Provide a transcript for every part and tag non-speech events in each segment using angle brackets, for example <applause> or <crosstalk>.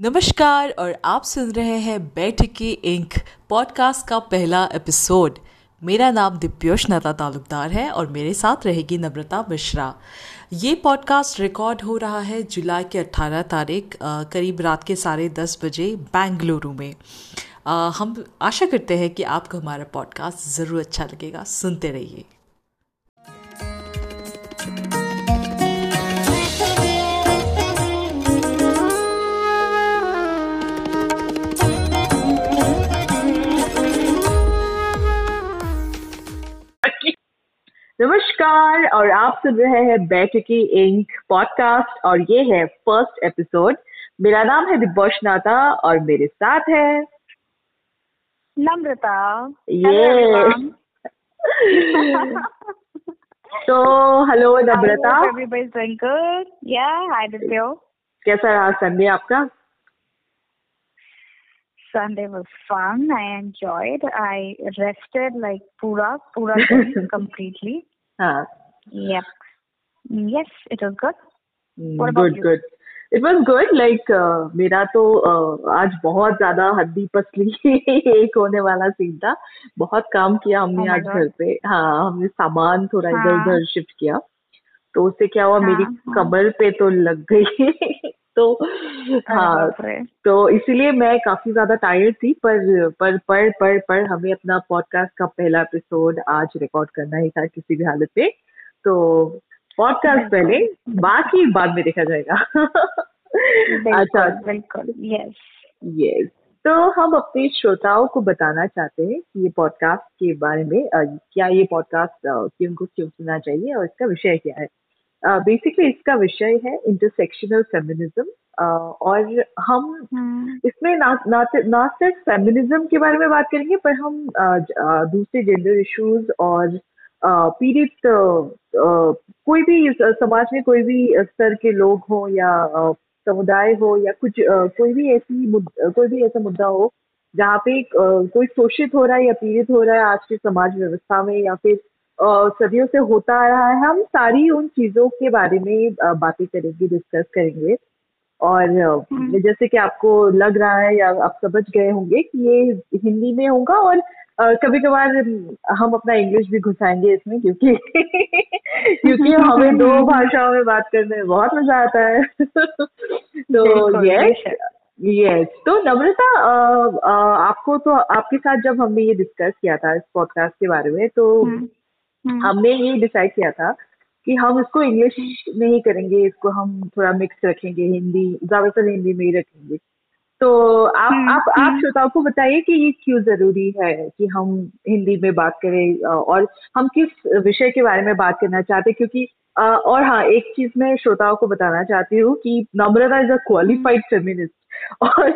नमस्कार और आप सुन रहे हैं बैठकी इंक पॉडकास्ट का पहला एपिसोड मेरा नाम दिप्योश नता तालुकदार है और मेरे साथ रहेगी नम्रता मिश्रा। ये पॉडकास्ट रिकॉर्ड हो रहा है जुलाई के 18 तारीख करीब रात के साढ़े दस बजे बेंगलुरु में। आ, हम आशा करते हैं कि आपको हमारा पॉडकास्ट ज़रूर अच्छा लगेगा। सुनते रहिए। नमस्कार और आप सुन रहे हैं बैठकी इंक पॉडकास्ट और ये है फ़र्स्ट एपिसोड। मेरा नाम है दिब्बोश नाथा और मेरे साथ है। नम्रता। ये <laughs> तो हेलो नम्रता। कैसा रहा संडे आपका? Sunday was fun. I enjoyed. I rested like pura, pura <laughs> completely. हाँ. Yep. Yes, it was good. What about good, you? good. It was good like मेरा तो uh, आज बहुत ज़्यादा हड्डी पसली <laughs> एक होने वाला सीन था बहुत काम किया हमने oh आज घर पे हाँ हमने सामान थोड़ा इधर हाँ. उधर शिफ्ट किया तो उससे क्या हुआ हाँ, मेरी हाँ. कमर पे तो लग गई <laughs> तो हाँ तो इसीलिए मैं काफ़ी ज़्यादा टायर्ड थी पर पर पर पर पर हमें अपना पॉडकास्ट का पहला एपिसोड आज रिकॉर्ड करना ही था किसी भी हालत पे तो पॉडकास्ट पहले बाकी बाद में देखा जाएगा। अच्छा। बिल्कुल यस यस तो हम अपने श्रोताओं को बताना चाहते हैं कि ये पॉडकास्ट के बारे में क्या ये पॉडकास्ट क्यों को क्यों सुनना चाहिए और इसका विषय क्या है? बेसिकली uh, इसका विषय है इंटरसेक्शनल फेमिनिज्म uh, और हम hmm. इसमें ना ना ना सिर्फ़ फेमिनिज्म के बारे में बात करेंगे पर हम uh, दूसरे जेंडर इश्यूज़ और पीड़ित कोई भी समाज में कोई भी स्तर के लोग हो या समुदाय हो या कुछ कोई भी ऐसी कोई भी ऐसा मुद्दा हो जहाँ पे कोई शोषित हो रहा है या पीड़ित हो रहा है आज के समाज व्यवस्था में या फिर सदियों से होता आ रहा है हम सारी उन चीज़ों के बारे में बातें करेंगे डिस्कस करेंगे और हम्म। जैसे कि आपको लग रहा है या आप समझ गए होंगे कि ये हिंदी में होगा और कभी कभार हम अपना इंग्लिश भी घुसाएँगे इसमें क्योंकि <laughs> क्योंकि हमें दो <laughs> भाषाओं में बात करने में बहुत मज़ा आता है <laughs> तो यस यस तो नम्रता आपको तो आपके साथ जब हमने ये डिस्कस किया था इस पॉडकास्ट के बारे में तो हम्म। हमने ये डिसाइड किया था कि हम इसको इंग्लिश में ही करेंगे इसको हम थोड़ा मिक्स रखेंगे हिंदी ज़्यादातर हिंदी में ही रखेंगे। तो आप हम्म, आप आप हम्म। श्रोताओं को बताइए कि ये क्यों ज़रूरी है कि हम हिंदी में बात करें और हम किस विषय के बारे में बात करना चाहते हैं? क्योंकि और हाँ एक चीज़ मैं श्रोताओं को बताना चाहती हूँ कि Namrata is a qualified feminist और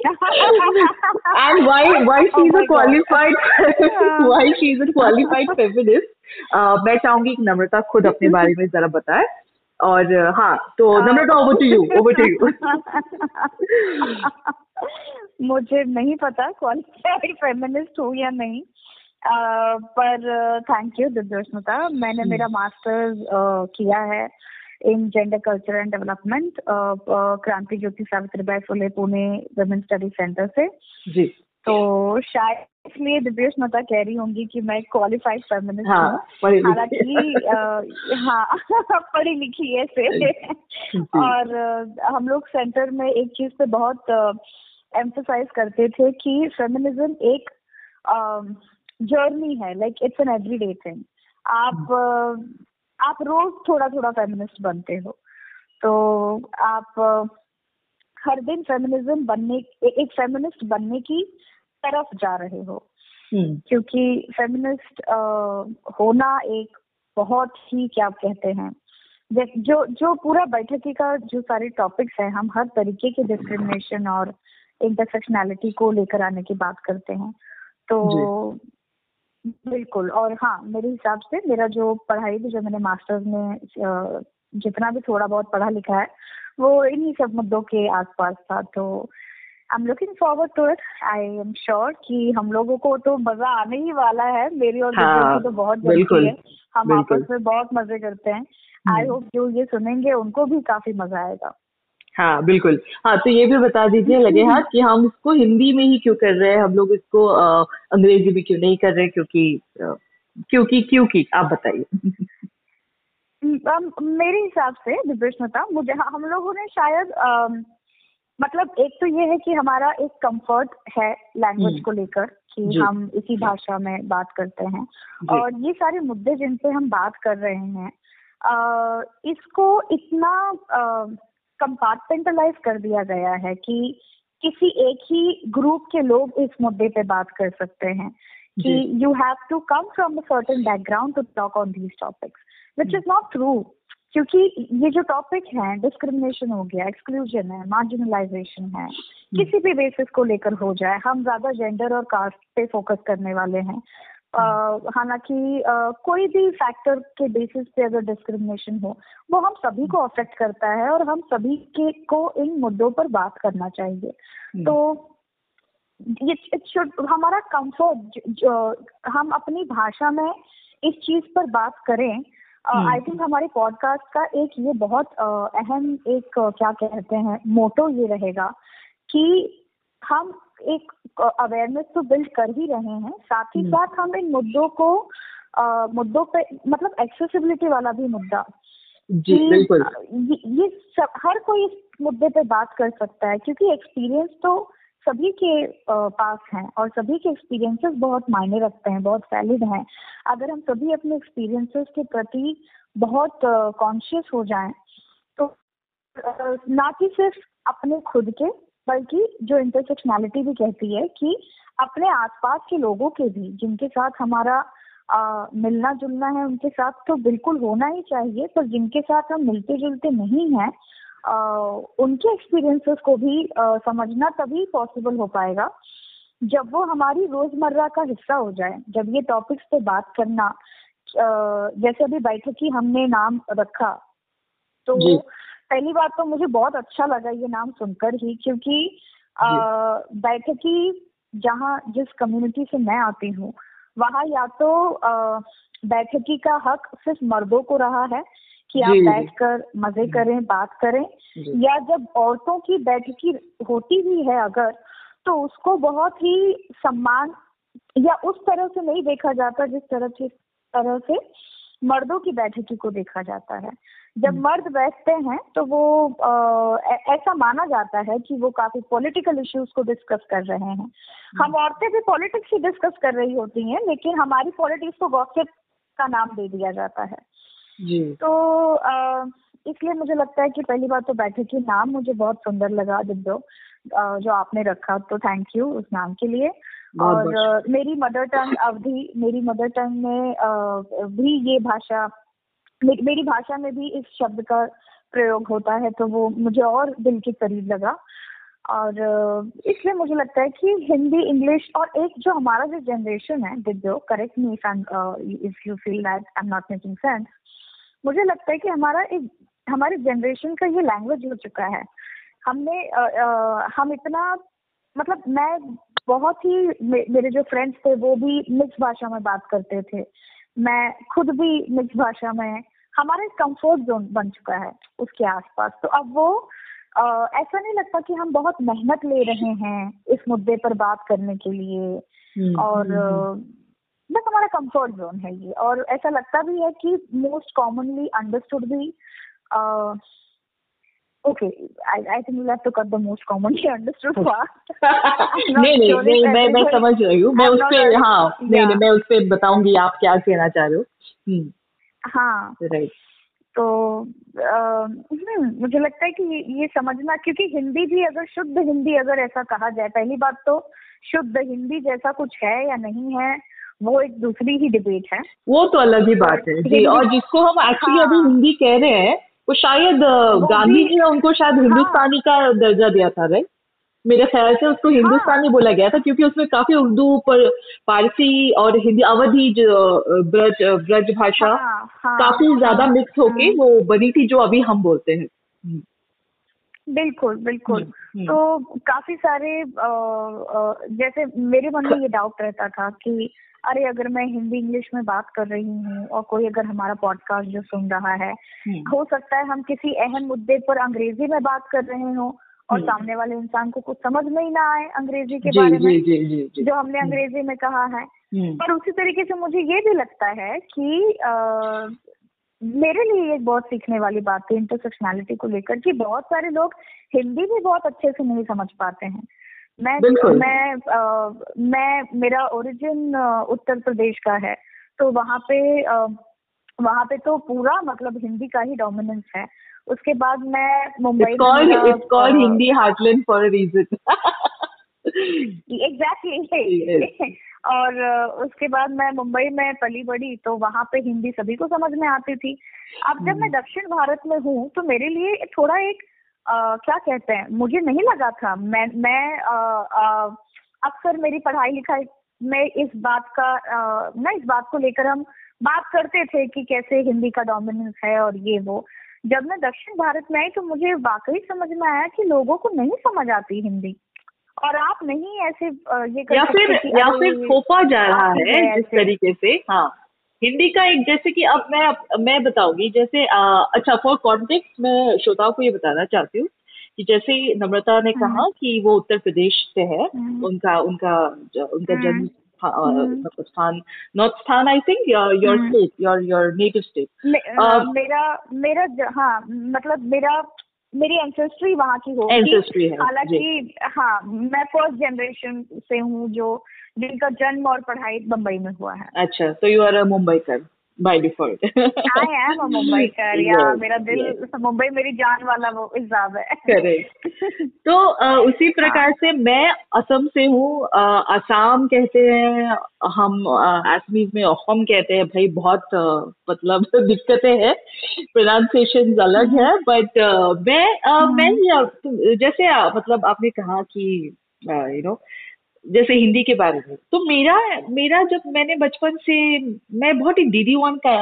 <laughs> and why why she is a qualified <laughs> why she is a qualified <laughs> feminist? Uh, मैं चाहूँगी कि नम्रता खुद अपने बारे में जरा बताए। और हाँ तो Namrata over to you over to you मुझे नहीं पता क्वालिफाइड फेमिनिस्ट हूँ या नहीं। Uh, पर थैंक यू दिव्योष्णता मैंने मेरा मास्टर्स uh, किया है। In gender culture and development Kranti Jyoti Savitri Bai Phule Pune women study centre से। जी। तो शायद इसलिए दिव्येश मता कह रही होंगी कि मैं क्वालिफाइड फेमिनिस्ट हूँ हालाँकि हाँ <laughs> पढ़ी लिखी है से और हम लोग सेंटर में एक चीज़ पे बहुत एम्फोसाइज करते थे कि फेमिनिज्म एक जर्नी है like it's an everyday thing आप आप रोज थोड़ा थोड़ा फेमिनिस्ट बनते हो। तो आप हर दिन फेमिनिज्म बनने एक फेमिनिस्ट बनने की तरफ़ जा रहे हो। हम्म। क्योंकि फेमिनिस्ट होना एक बहुत ही क्या आप कहते हैं जो जो पूरा बैठकी का जो सारे टॉपिक्स है हम हर तरीके के डिस्क्रिमिनेशन और इंटरसेक्शनैलिटी को लेकर आने की बात करते हैं। तो बिल्कुल और हाँ मेरे हिसाब से मेरा जो पढ़ाई भी जो मैंने मास्टर्स में जितना भी थोड़ा बहुत पढ़ा लिखा है वो इन्हीं सब मुद्दों के आसपास था। तो I am looking forward to it I am sure कि हम लोगों को तो मज़ा आने ही वाला है। मेरी और हाँ, की तो बहुत जल्दी है। हम आपस में बहुत मज़े करते हैं। I hope hmm. जो ये सुनेंगे उनको भी काफ़ी मज़ा आएगा। हाँ बिल्कुल। हाँ तो ये भी बता दीजिए लगे हाथ कि हम इसको हिंदी में ही क्यों कर रहे हैं? हम लोग इसको अंग्रेज़ी में क्यों नहीं कर रहे? क्योंकि क्योंकि क्योंकि आप बताइए। मेरे हिसाब से दिव्यस्मता मुझे हम लोगों ने शायद आ, मतलब एक तो ये है कि हमारा एक कंफर्ट है लैंग्वेज हम्म। को लेकर कि हम इसी भाषा में बात करते हैं। और ये सारे मुद्दे जिनसे हम बात कर रहे हैं आ, इसको इतना कंपार्टमेंटलाइज कर दिया गया है कि किसी एक ही ग्रुप के लोग इस मुद्दे पे बात कर सकते हैं कि you have to come from a certain background to talk on these topics which is not true क्योंकि ये जो टॉपिक है डिस्क्रिमिनेशन हो गया एक्सक्लूजन है मार्जिनलाइजेशन है. किसी भी बेसिस को लेकर हो जाए हम ज़्यादा जेंडर और कास्ट पे फोकस करने वाले हैं हालाँकि कोई भी फैक्टर के बेसिस पे अगर डिस्क्रिमिनेशन हो वो हम सभी को अफेक्ट करता है और हम सभी के को इन मुद्दों पर बात करना चाहिए हम्म। तो ये शुड हमारा कंफर्ट हम अपनी भाषा में इस चीज़ पर बात करें आई हम्म। थिंक हमारे पॉडकास्ट का एक ये बहुत अहम एक क्या कहते हैं मोटो ये रहेगा कि हम एक अवेयरनेस तो बिल्ड कर ही रहे हैं। साथ ही हम्म। साथ हम इन मुद्दों को आ, मुद्दों पे मतलब एक्सेसिबिलिटी वाला भी मुद्दा। जी बिल्कुल। ये, ये सब, हर कोई इस मुद्दे पे बात कर सकता है क्योंकि एक्सपीरियंस तो सभी के पास हैं और सभी के एक्सपीरियंसेस बहुत मायने रखते हैं बहुत वैलिड हैं। अगर हम सभी अपने एक्सपीरियंसेस के प्रति बहुत कॉन्शियस हो जाएँ तो ना कि सिर्फ़ अपने खुद के बल्कि जो इंटरसेक्शनैलिटी भी कहती है कि अपने आसपास के लोगों के भी जिनके साथ हमारा आ, मिलना जुलना है उनके साथ तो बिल्कुल होना ही चाहिए पर जिनके साथ हम मिलते जुलते नहीं हैं उनके एक्सपीरियंसेस को भी आ, समझना तभी पॉसिबल हो पाएगा जब वो हमारी रोज़मर्रा का हिस्सा हो जाए। जब ये टॉपिक्स पे बात करना आ, जैसे अभी बैठक की हमने नाम रखा तो पहली बात तो मुझे बहुत अच्छा लगा ये नाम सुनकर ही क्योंकि बैठकी जहाँ जिस कम्युनिटी से मैं आती हूँ वहाँ या तो बैठकी का हक सिर्फ़ मर्दों को रहा है कि आप बैठकर मज़े करें बात करें या जब औरतों की बैठकी होती भी है अगर तो उसको बहुत ही सम्मान या उस तरह से नहीं देखा जाता जिस तरह से तरह से मर्दों की बैठकी को देखा जाता है। जब हम्म। मर्द बैठते हैं तो वो आ, ऐसा माना जाता है कि वो काफ़ी पॉलिटिकल इश्यूज़ को डिस्कस कर रहे हैं। हम हम्म। औरतें भी पॉलिटिक्स ही डिस्कस कर रही होती हैं लेकिन हमारी पॉलिटिक्स को गॉसिप का नाम दे दिया जाता है। जी। तो आ, इसलिए मुझे लगता है कि पहली बात तो बैठे की नाम मुझे बहुत सुंदर लगा दिव्यो। जो आपने रखा तो थैंक यू उस नाम के लिए। और मेरी मदर टंग अवधि मेरी मदर टंग में भी ये भाषा मेरी भाषा में भी इस शब्द का प्रयोग होता है तो वो मुझे और दिल के करीब लगा। और इसलिए मुझे लगता है कि हिंदी इंग्लिश और एक जो हमारा जो जनरेशन है दिव्यो correct me if you feel that I am not making sense मुझे लगता है कि हमारा एक हमारे जनरेशन का ये लैंग्वेज हो चुका है। हमने आ, आ, हम इतना मतलब मैं बहुत ही मे, मेरे जो फ्रेंड्स थे वो भी मिक्स भाषा में बात करते थे। मैं खुद भी मिक्स भाषा में हमारा एक कंफर्ट जोन बन चुका है उसके आसपास। तो अब वो आ, ऐसा नहीं लगता कि हम बहुत मेहनत ले रहे हैं इस मुद्दे पर बात करने के लिए। हम्म, और हम्म, हम्म। बस हमारा कंफर्ट जोन है ये। और ऐसा लगता भी है कि मोस्ट कॉमनली अंडरस्टूड भी okay I I think you have to cut the most commonly understood part नहीं नहीं नहीं मैं मैं समझ रही हूँ। मैं उस पे हाँ नहीं नहीं मैं उस पे बताऊँगी आप क्या कहना चाह रहे हो। हाँ। राइट तो आ, मुझे लगता है कि ये, ये समझना क्योंकि हिंदी भी अगर शुद्ध हिंदी अगर ऐसा कहा जाए पहली बात तो शुद्ध हिंदी जैसा कुछ है या नहीं है वो एक दूसरी ही डिबेट है। वो तो अलग ही बात है। जी और जिसको हम एक्चुअली हाँ, अभी हिंदी कह रहे हैं वो शायद गांधी जी ने उनको शायद हिंदुस्तानी हाँ, का दर्जा दिया था राइट मेरे ख्याल से उसको हिंदुस्तानी हाँ, बोला गया था क्योंकि उसमें काफ़ी उर्दू पर फारसी और हिंदी अवधि जो ब्रज ब्रज भाषा हाँ, हाँ, काफ़ी ज़्यादा मिक्स होके वो बनी थी जो अभी हम बोलते हैं। बिल्कुल बिल्कुल। तो काफ़ी सारे जैसे मेरे मन में ये डाउट रहता था कि अरे अगर मैं हिंदी इंग्लिश में बात कर रही हूँ और कोई अगर हमारा पॉडकास्ट जो सुन रहा है हो सकता है हम किसी अहम मुद्दे पर अंग्रेज़ी में बात कर रहे हो और सामने वाले इंसान को कुछ समझ में ही ना आए अंग्रेज़ी के बारे में जी, जी, जी, जी, जो हमने अंग्रेज़ी में कहा है। पर उसी तरीके से मुझे ये भी लगता है कि आ, मेरे लिए एक बहुत सीखने वाली बात है इंटरसेक्शनैलिटी को लेकर कि बहुत सारे लोग हिंदी भी बहुत अच्छे से नहीं समझ पाते हैं। मैं मैं आ, मैं मेरा ओरिजिन उत्तर प्रदेश का है। तो वहाँ पे आ, वहाँ पे तो पूरा मतलब हिंदी का ही डोमिनेंस है। उसके बाद मैं Mumbai Hindi heartland for reason exactly और उसके बाद मैं मुंबई में पली बड़ी तो वहाँ पे हिंदी सभी को समझ में आती थी। अब जब मैं हम्म। दक्षिण भारत में हूँ तो मेरे लिए थोड़ा एक आ, क्या कहते हैं मुझे नहीं लगा था। मैं मैं अक्सर मेरी पढ़ाई लिखाई में इस बात का ना इस बात को लेकर हम बात करते थे कि कैसे हिंदी का डोमिनेंस है और ये वो। जब मैं दक्षिण भारत में आई तो मुझे वाकई समझ में आया कि लोगों को नहीं समझ आती हिंदी। और आप नहीं ऐसे ये कर या फिर या फिर थोपा जा रहा है जिस तरीके से। हाँ। हिंदी का एक जैसे कि अब मैं मैं बताऊँगी जैसे आ, अच्छा फॉर कॉन्टेक्स्ट मैं श्रोताओं को ये बताना चाहती हूँ कि जैसे नम्रता ने कहा हम्म। कि वो उत्तर प्रदेश से है। उनका उनका उनका उनका Pakistan, जन्म मतलब स्थान नॉर्थ स्थान I think your state your your native state मेरा मेरा हाँ मतलब मेरा मेरी एंसेस्ट्री वहाँ की होगी। हालाँकि हाँ मैं फ़र्स्ट जनरेशन से हूँ जो जिनका जन्म और पढ़ाई बम्बई में हुआ है। अच्छा तो यू आर मुंबई कर by default I am Mumbai कर या मेरा दिल मुंबई मेरी जान वाला वो हिसाब है। करेक्ट तो uh, उसी। प्रकार से मैं असम से हूँ असम कहते हैं हम असमीज में असम कहते हैं। भाई बहुत मतलब <laughs> दिक्कतें हैं। प्रोनाउंसिएशन अलग है बट मैं हम्म। मैं जैसे मतलब आपने कहा कि यू नो जैसे हिंदी के बारे में। तो मेरा मेरा जब मैंने बचपन से मैं बहुत ही डीडी वन का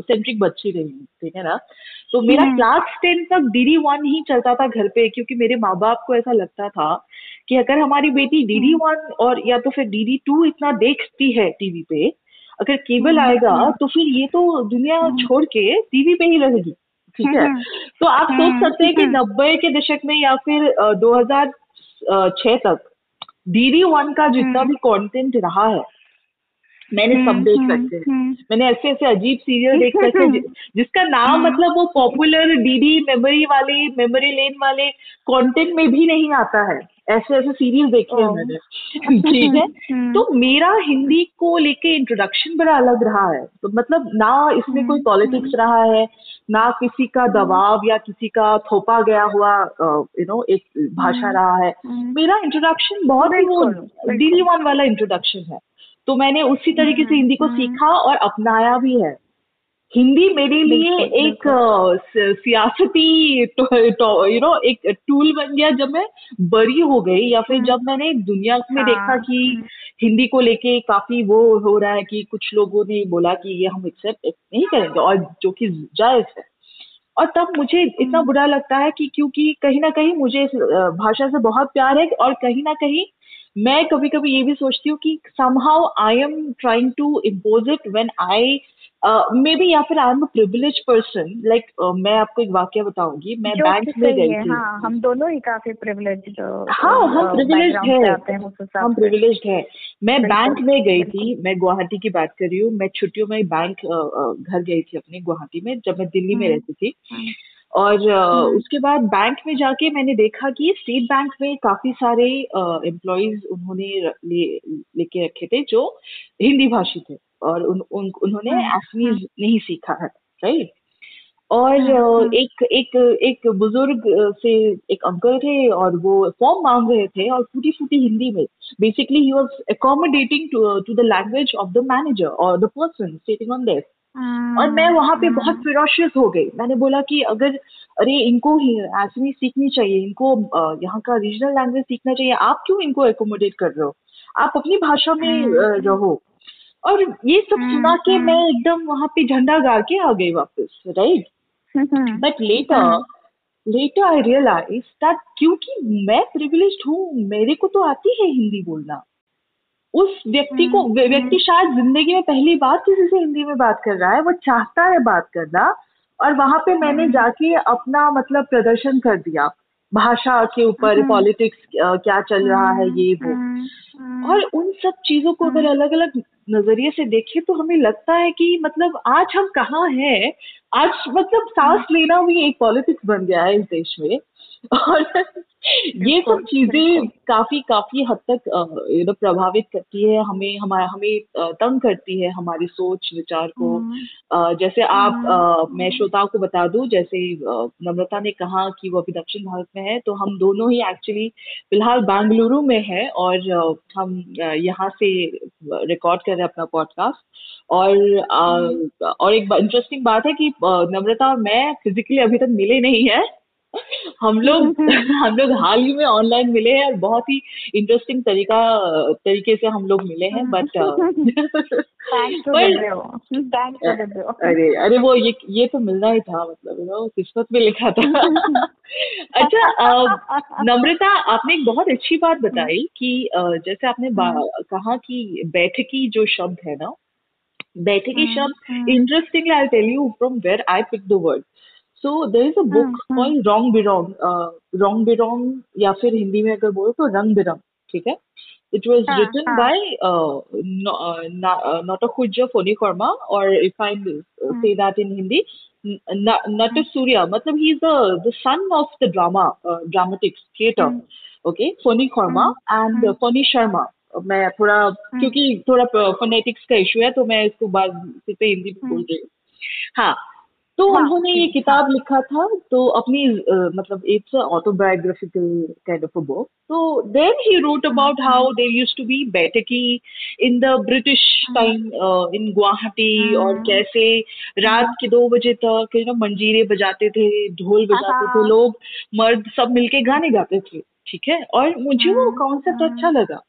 सेंट्रिक बच्ची रही ठीक है ना? तो मेरा क्लास हम्म। टेन तक डीडी वन ही चलता था घर पे क्योंकि मेरे माँ बाप को ऐसा लगता था कि अगर हमारी बेटी डीडी वन हम्म। और या तो फिर डीडी टू इतना देखती है टीवी पे अगर केबल हम्म, आएगा तो फिर ये तो दुनिया छोड़ के टीवी पे ही रहेगी ठीक है? तो आप सोच सकते हैं कि नब्बे के दशक में या फिर दो हज़ार छह तक डीडी वन का जितना हम्म। भी कंटेंट रहा है मैंने सब हम्म, देख हम्म, सकते हैं। मैंने ऐसे ऐसे अजीब सीरियल देख सकते हैं जिसका नाम मतलब वो पॉपुलर डीडी मेमोरी वाले मेमोरी लेन वाले कंटेंट में भी नहीं आता है। ऐसे ऐसे सीरियल देखे हैं मैंने। ठीक है? <laughs> तो मेरा हिंदी को लेके इंट्रोडक्शन बड़ा अलग रहा है। तो मतलब ना इसमें कोई पॉलिटिक्स रहा है ना किसी का दबाव या किसी का थोपा गया हुआ यू नो एक भाषा रहा है। मेरा इंट्रोडक्शन बहुत ही वो डी वन वाला इंट्रोडक्शन है। तो मैंने उसी तरीके से हिंदी को सीखा और अपनाया भी है। हिंदी मेरे लिए एक सियासती यू नो एक टूल बन गया जब मैं बड़ी हो गई या फिर जब मैंने दुनिया में देखा हाँ, कि हिंदी को लेके काफ़ी वो हो रहा है कि कुछ लोगों ने बोला कि ये हम एक्सेप्ट नहीं करेंगे और जो कि जायज़ है। और तब मुझे इतना बुरा लगता है कि क्योंकि कहीं ना कहीं मुझे इस भाषा से बहुत प्यार है और कहीं ना कहीं मैं कभी कभी ये भी सोचती हूँ कि somehow I am trying to impose it when I may be या फिर I am a privilege person like मैं आपको एक वाक्य बताऊँगी. मैं बैंक में गई थी. हाँ, हम दोनों ही काफ़ी प्रिविलेज हाँ हम प्रिविलेज है. हम प्रिविलेज है. मैं बैंक में गई थी. मैं गुवाहाटी की बात कर रही हूँ. मैं छुट्टियों में बैंक घर गई थी अपने गुवाहाटी में जब मैं दिल्ली में हम्म, रहती थी. हम्म। और हम्म। उसके बाद बैंक में जाके मैंने देखा कि स्टेट बैंक में काफ़ी सारे एम्प्लॉयज़ उन्होंने लेके रखे थे जो हिंदी भाषी थे. और उन, उन उन्होंने एसमीज हम्म। नहीं सीखा है राइट और हम्म, एक एक एक बुज़ुर्ग से एक अंकल थे और वो फॉर्म मांग रहे थे और फूटी फूटी हिंदी में। Basically he was accommodating to the language of the manager और the person sitting on there और मैं वहाँ पे बहुत फिरोशियस हो गई। मैंने बोला कि अगर अरे इनको ही एसमी सीखनी चाहिए इनको यहाँ का रीजनल लैंग्वेज सीखना चाहिए आप क्यों इनको एकोमोडेट कर रहे हो? आप अपनी भाषा में। रहो। और ये सब हम्म, सुना के मैं एकदम वहाँ पे झंडा गाड़ के आ गई वापस right but later later I realise that क्योंकि मैं प्रिविलेज हूँ मेरे को तो आती है हिंदी बोलना। उस व्यक्ति को हम्म, व्यक्ति शायद ज़िंदगी में पहली बार किसी से हिंदी में बात कर रहा है वो चाहता है बात करना और वहाँ पे मैंने हम्म। जाके अपना मतलब प्रदर्शन कर दिया। भाषा के ऊपर पॉलिटिक्स हम्म। क्या चल रहा है ये वो। और उन सब चीज़ों को अगर अलग अलग नज़रिए से देखें तो हमें लगता है कि मतलब आज हम कहाँ हैं? आज मतलब सांस लेना भी एक पॉलिटिक्स बन गया है इस देश में। और ये सब चीज़ें काफ़ी काफ़ी हद तक यू नो प्रभावित करती है हमें हमारा हमें तंग करती है हमारी सोच विचार को हम्म। जैसे आप हम्म। मैं श्रोताओं को बता दूँ जैसे नम्रता ने कहा कि वो अभी दक्षिण भारत में है तो हम दोनों ही एक्चुअली फ़िलहाल बेंगलुरु में है और हम यहाँ से रिकॉर्ड कर रहे हैं अपना पॉडकास्ट और हम्म। और एक इंटरेस्टिंग बात है कि नम्रता और मैं फिजिकली अभी तक मिले नहीं है हम लोग <laughs> <laughs> हम लोग हाल ही में ऑनलाइन मिले हैं और बहुत ही इंटरेस्टिंग तरीका तरीके से हम लोग मिले हैं <laughs> बट अरे अरे वो ये ये तो मिलना ही था मतलब वो किस्मत में लिखा था। अच्छा नम्रता आपने एक बहुत अच्छी बात बताई कि जैसे आपने हम्म। कहा कि बैठकी जो शब्द है ना बैठकी हम्म, शब्द interestingly I tell you from where I pick the word so there is a book called Rong Birong Rong Birong या फिर हिंदी में अगर बोलो तो रंग बिरंग ठीक है? इट वॉज़ रिटन बाय नटखुज फोनी शर्मा और if I say that in Hindi नट सूर्य मतलब he is the sun of the drama dramatics theatre okay Phani Sharma and Phani Sharma मैं थोड़ा हाँ। क्योंकि थोड़ा uh, फोनेटिक्स का इश्यू है तो मैं इसको बाद हिंदी में बोल हाँ। रही हूँ। हाँ तो हाँ, उन्होंने ये किताब लिखा था तो अपनी मतलब it's autobiographical kind of a book तो then he wrote about how there used to be बैठकी in the British time in Guwahati और कैसे रात के दो बजे तक नो मंजीरे बजाते थे ढोल बजाते थे लोग मर्द सब मिलके गाने गाते थे ठीक है? और मुझे वो कॉन्सेप्ट अच्छा लगा।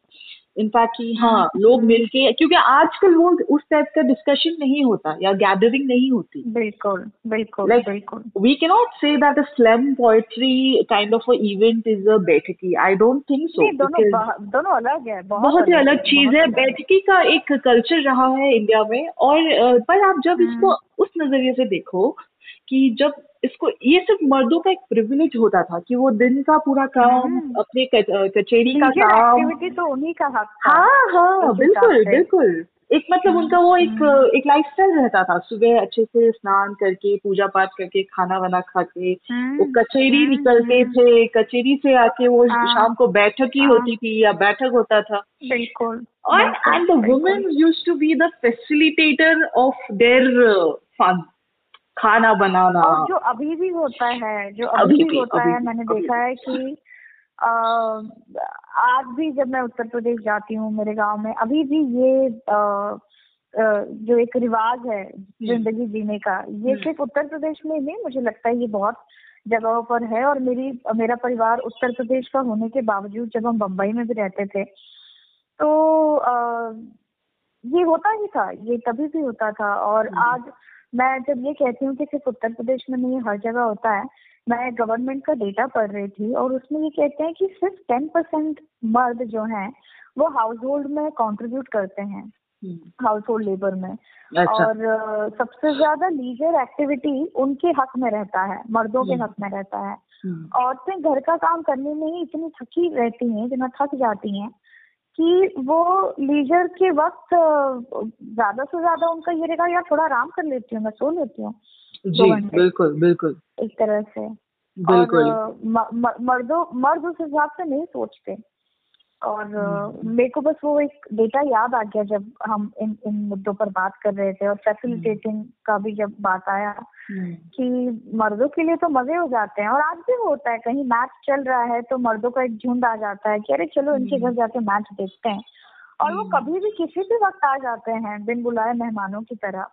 इनफैक्ट कि हाँ लोग मिलके क्योंकि आजकल वो उस टाइप का डिस्कशन नहीं होता या गैदरिंग नहीं होती। बिल्कुल बिल्कुल like, बिल्कुल। We can not say that a slam poetry kind of a event is a बैठकी आई डोंट थिंक सो दोनों दोनों अलग है बहुत, बहुत ही अलग चीज़ है। बैठकी का एक कल्चर रहा है इंडिया में और पर आप जब इसको हम्म। उस नज़रिए से देखो कि जब इसको ये सिर्फ़ मर्दों का एक प्रिविलेज होता था कि वो दिन का पूरा काम हम्म। अपने कचेरी का काम। तो उन्हीं का हक हाँ हाँ बिल्कुल बिल्कुल। एक मतलब हम्म, उनका वो एक हम्म। एक लाइफस्टाइल रहता था। सुबह अच्छे से स्नान करके पूजा पाठ करके खाना वाना खा के वो कचेरी निकलते थे कचेरी से आके वो हाँ। शाम को बैठक ही हाँ। होती थी या बैठक होता था। बिल्कुल और and the women used to be the facilitator of their fun खाना बनाना और जो अभी भी होता है जो अभी, अभी भी होता अभी, है मैंने अभी, देखा है कि आ, आज भी जब मैं उत्तर प्रदेश जाती हूँ मेरे गाँव में अभी भी ये आ, जो एक रिवाज है। ज़िंदगी जीने का ये। सिर्फ़ उत्तर प्रदेश में नहीं मुझे लगता है ये बहुत जगहों पर है और मेरी मेरा परिवार उत्तर प्रदेश का होने के बावजूद जब हम बम्बई में भी रहते थे तो आ, ये होता ही था ये तभी भी होता था और। आज मैं जब ये कहती हूँ कि सिर्फ़ उत्तर प्रदेश में नहीं हर जगह होता है मैं गवर्नमेंट का डेटा पढ़ रही थी और उसमें ये कहते हैं कि सिर्फ़ टेन परसेंट मर्द जो हैं वो हाउस होल्ड में कंट्रीब्यूट करते हैं हाउस होल्ड लेबर में अच्छा। और सबसे ज़्यादा लीजर एक्टिविटी उनके हक में रहता है मर्दों के हम्म। हक में रहता है हम्म। औरतें घर का काम करने में ही इतनी थकी रहती हैं जितना थक जाती हैं कि वो लीजर के वक्त ज़्यादा से ज़्यादा उनका ये रहेगा यार थोड़ा आराम कर लेती हूँ मैं सो लेती हूँ। जी बिल्कुल बिल्कुल। एक तरह से। बिल्कुल। मर्दों मर्द उस हिसाब से नहीं सोचते। और हम्म। मेरे को बस वो एक डेटा याद आ गया जब हम इन इन मुद्दों पर बात कर रहे थे और फैसिलिटेटिंग हम्म। का भी जब बात आया हम्म। कि मर्दों के लिए तो मज़े हो जाते हैं और आज भी होता है कहीं मैच चल रहा है तो मर्दों का एक झुंड आ जाता है कि अरे चलो इनके घर जाके मैच देखते हैं। और वो कभी भी किसी भी वक्त आ जाते हैं बिन बुलाए मेहमानों की तरह।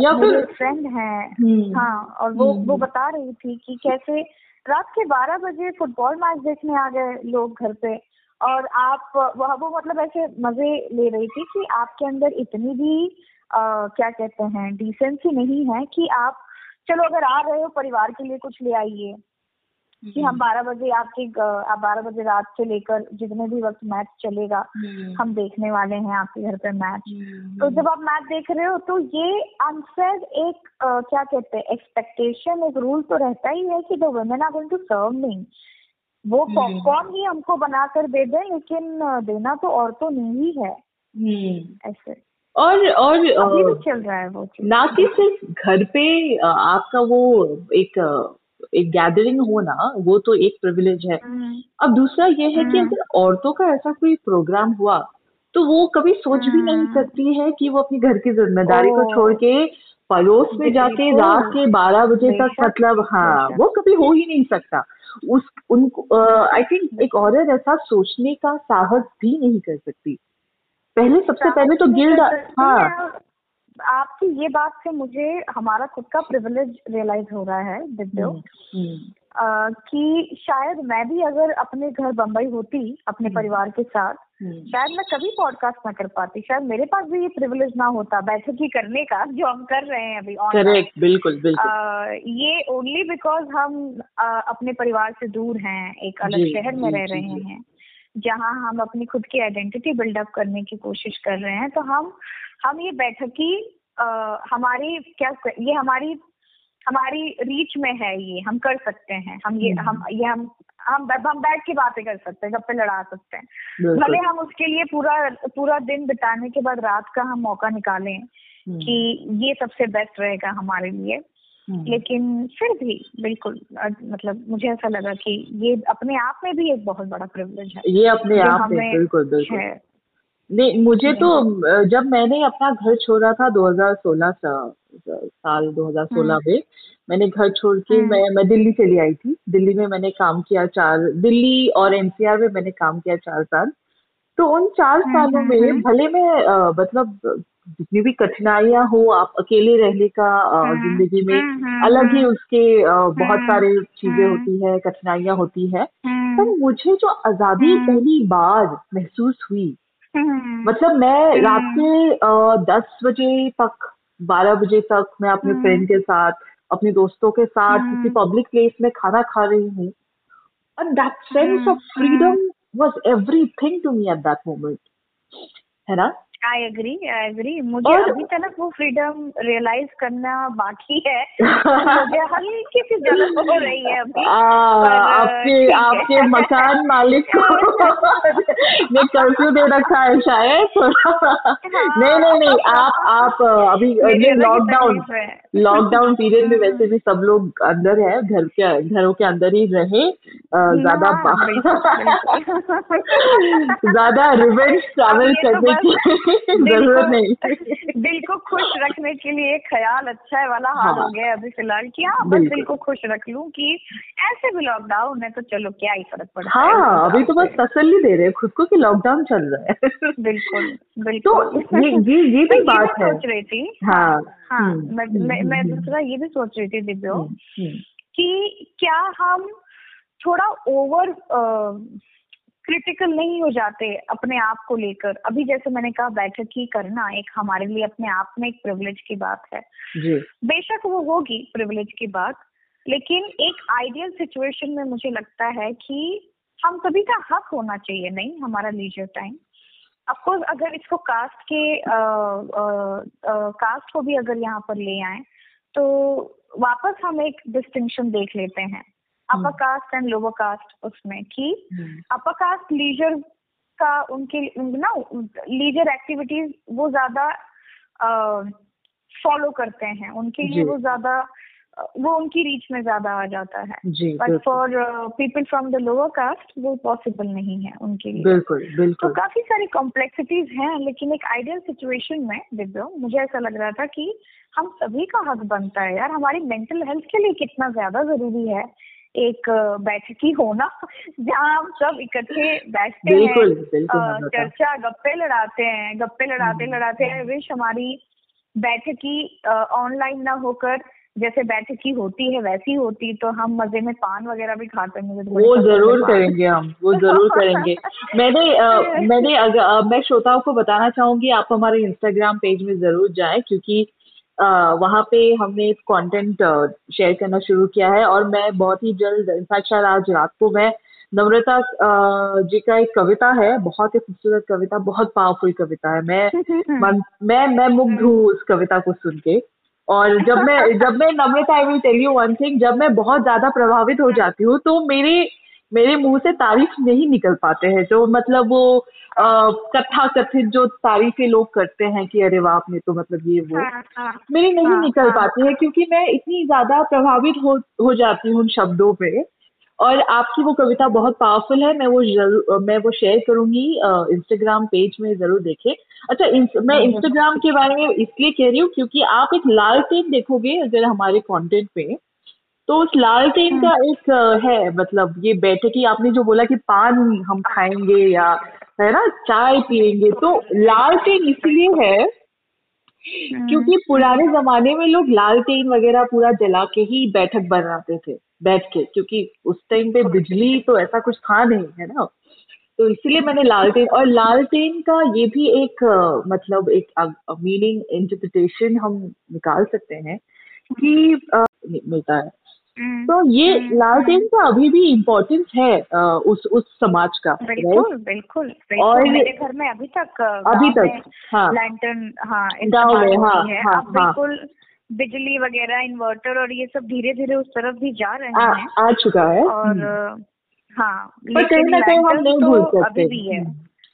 या फ्रेंड है। हाँ और वो वो बता रही थी कि कैसे रात के बारह बजे फुटबॉल मैच देखने आ गए लोग घर पे। और आप वह वो मतलब ऐसे मज़े ले रही थी कि आपके अंदर इतनी भी आ, क्या कहते हैं डिसेंसी नहीं है कि आप चलो अगर आ रहे हो परिवार के लिए कुछ ले आइए। कि हम बारह बजे आपके आप बारह बजे रात से लेकर जितने भी वक्त मैच चलेगा हम देखने वाले हैं आपके घर पे मैच तो जब आप मैच देख रहे हो तो ये अनसेड एक आ, क्या कहते हैं एक्सपेक्टेशन एक रूल तो रहता ही है कि the women are going to serve me वो पॉपकॉर्न ही हमको बनाकर दे दें लेकिन देना तो औरतों ने ही। है ऐसे। और और अभी भी चल रहा है वो ना कि सिर्फ़ घर पे आपका वो एक एक गैदरिंग हो ना वो तो एक प्रिविलेज है। हम्म। अब दूसरा ये है कि हम्म। अगर औरतों का ऐसा कोई प्रोग्राम हुआ तो वो कभी सोच भी नहीं हम्म। सकती है कि वो अपनी घर की ज़िम्मेदारी को छोड़ के पड़ोस में जाके रात के बारह बजे तक मतलब हाँ वो कभी हो ही नहीं सकता। उस उनको आई थिंक एक औरत ऐसा सोचने का साहस भी नहीं कर सकती। पहले सबसे पहले तो गिल्ड हाँ। आपकी ये बात से मुझे हमारा खुद का प्रिविलेज रियलाइज़ हो रहा है दिव्यो। हम्म, हम्म। कि शायद मैं भी अगर अपने घर बम्बई होती अपने हम्म। परिवार के साथ शायद मैं कभी पॉडकास्ट ना कर पाती। शायद मेरे पास भी ये प्रिविलेज ना होता बैठक ही करने का जो हम कर रहे हैं अभी करेक्ट बिल्कुल बिल्कुल। आ, ये ओनली बिकॉज़ हम आ, अपने परिवार से दूर हैं एक अलग शहर में रह रहे हैं जहाँ हम अपनी खुद की आइडेंटिटी बिल्डअप करने की कोशिश कर रहे हैं तो हम हम ये बैठकी हमारी क्या ये हमारी हमारी रीच में है ये हम कर सकते हैं। हम ये हम हम्म। ये हम हम हम बैठ के बातें कर सकते हैं गप्पे लड़ा सकते हैं। भले हम उसके लिए पूरा पूरा दिन बिताने के बाद रात का हम मौका निकालें हम्म। कि ये सबसे बेस्ट रहेगा हमारे लिए। हम्म। लेकिन फिर भी बिल्कुल मतलब मुझे ऐसा लगा कि ये अपने आप में भी एक बहुत बड़ा प्रिविलेज है। ये अपने आप में बिल्कुल बिल्कुल। है। नहीं मुझे तो जब मैंने अपना घर छोड़ा था 2016 सा, साल 2016 हम्म। में मैंने घर छोड़ के हम्म। मैं मैं दिल्ली चली आई थी। दिल्ली में मैंने काम किया चार दिल्ली और एनसीआर में मैंने काम किया चार साल। तो उन चार हम्म, सालों में भले मैं मतलब जितनी भी कठिनाइयाँ हो आप अकेले रहने का ज़िंदगी में अलग ही उसके बहुत सारे चीज़ें होती है कठिनाइयाँ होती है। पर मुझे जो आज़ादी पहली बार महसूस हुई। मतलब मैं रात हम्म। के दस बजे तक बारह बजे तक मैं अपने फ्रेंड हम्म। के साथ अपने दोस्तों के साथ किसी पब्लिक प्लेस में खाना खा रही हूँ। And that sense of freedom was everything to me at that moment है ना? आई एग्री आई एग्री मुझे और, अभी तक वो फ्रीडम रियलाइज़ करना बाकी है। मुझे <laughs> हल्की सी ज़रूरत हो रही है अभी आ, आपके आपके मकान मालिक को <laughs> ने कर्फ्यू दे रखा है शायद। हाँ, नहीं नहीं नहीं आप आप अभी लॉकडाउन लॉकडाउन पीरियड में वैसे भी सब लोग अंदर है घर के घरों के अंदर ही रहे। ज़्यादा हाँ, ज़्यादा रिवेंज ट्रैवल <laughs> करने की <laughs> ज़रूरत नहीं। <laughs> दिल को खुश रखने के लिए ख्याल अच्छा है वाला हाल हाँ, हो गया अभी फ़िलहाल कि हाँ बस दिल को खुश रख लूँ कि ऐसे भी लॉकडाउन है तो चलो क्या ही फ़र्क पड़ता हाँ, है अभी तो बस तसल्ली दे रहे हैं खुद को कि लॉकडाउन चल रहा है। बिल्कुल <laughs> बिल्कुल। तो ये ये ये भी बात है। सोच रही थी। हाँ। हाँ हम्म, मैं हम्म, मैं हम्म, दूसरा ये भी सोच रही थी दिव्यो कि क्या हम थोड़ा ओवर क्रिटिकल नहीं हो जाते अपने आप को लेकर। अभी जैसे मैंने कहा बैठक ही करना एक हमारे लिए अपने आप में एक प्रिविलेज की बात है। जी। बेशक वो होगी प्रिविलेज की बात लेकिन एक आइडियल सिचुएशन में मुझे लगता है कि हम सभी का हक होना चाहिए नहीं? हमारा लीजर टाइम अफकोर्स अगर इसको कास्ट के आ, आ, आ, कास्ट को भी अगर यहाँ पर ले आए तो वापस हम एक डिस्टिंक्शन देख लेते हैं। Upper caste and lower caste उसमें कि अपर कास्ट लीजर का उनके ना लीजर एक्टिविटीज़ वो ज़्यादा फॉलो करते हैं। उनके लिए वो ज़्यादा वो उनकी रीच में ज़्यादा आ जाता है। But for people from the lower caste वो पॉसिबल नहीं है उनके लिए। बिल्कुल बिल्कुल। तो काफ़ी सारी कॉम्प्लेक्सिटीज हैं लेकिन एक आइडियल सिचुएशन में दिव्यो मुझे ऐसा लग रहा था कि हम सभी का हक बनता है। यार हमारी मेंटल हेल्थ के लिए कितना ज़्यादा ज़रूरी है। एक बैठकी होना जहाँ हम सब इकट्ठे बैठते हैं चर्चा गप्पे लड़ाते हैं गप्पे लड़ाते हम्म। लड़ाते हैं विश हमारी बैठकी ऑनलाइन ना होकर जैसे बैठकी होती है वैसी होती तो हम मज़े में पान वगैरह भी खाते मुझे तो वो ज़रूर करेंगे हम वो ज़रूर करेंगे। <laughs> मैंने मैंने <laughs> अगर मैं श्रोताओं को बताना चाहूँगी आप हमारे इंस्टाग्राम पेज में ज़रूर जाए क्योंकि वहाँ पे हमने कंटेंट शेयर करना शुरू किया है और मैं बहुत ही जल्द इनफैक्ट शायद आज रात को मैं नम्रता जी का एक कविता है बहुत ही खूबसूरत कविता बहुत पावरफुल कविता है। मैं <laughs> मैं मैं मुग्ध हूँ उस कविता को सुन के। और जब मैं <laughs> जब मैं Namrata I will tell you one thing जब मैं बहुत ज़्यादा प्रभावित हो जाती हूँ तो मेरे मेरे मुँह से तारीफ़ नहीं निकल पाते हैं। जो मतलब वो कथा कथित जो तारीफे लोग करते हैं कि अरे वाह आपने तो मतलब ये वो। हाँ, हाँ, मेरी नहीं हाँ, निकल पाती है क्योंकि मैं इतनी ज़्यादा प्रभावित हो हो जाती हूँ उन शब्दों पे और आपकी वो कविता बहुत पावरफुल है। मैं वो ज़रूर मैं वो शेयर करूँगी इंस्टाग्राम पेज में ज़रूर देखें। अच्छा इंस, मैं इंस्टाग्राम के बारे में इसलिए कह रही हूँ क्योंकि आप एक लाल टेन देखोगे अगर हमारे कंटेंट पे तो उस लाल टेन का एक है मतलब ये बैठे कि आपने जो बोला कि पान हम खाएँगे या है ना चाय पियेंगे। तो लाल टेन इसलिए है क्योंकि पुराने जमाने में लोग लाल टेन वगैरह पूरा जला के ही बैठक बनाते थे बैठ के क्योंकि उस टाइम पे बिजली तो ऐसा कुछ था नहीं है ना? तो इसलिए मैंने लालटेन और लालटेन का ये भी एक मतलब एक मीनिंग इंटरप्रिटेशन हम निकाल सकते हैं कि मिलता है। हम्म, तो ये हम्म, लालटेन का अभी भी इम्पोर्टेंस है उस उस समाज का बिल्कुल बिल्कुल बिल्कुल। और मेरे घर में अभी तक अभी तक हाँ। लैंटर्न हाँ गाँव में हाँ हाँ। हाँ बिल्कुल बिजली वगैरह इन्वर्टर और ये सब धीरे धीरे उस तरफ़ भी जा रहे हैं। आ चुका है और हम्म। हाँ पर कहीं ना कहीं हम नहीं भूल सकते अभी भी है।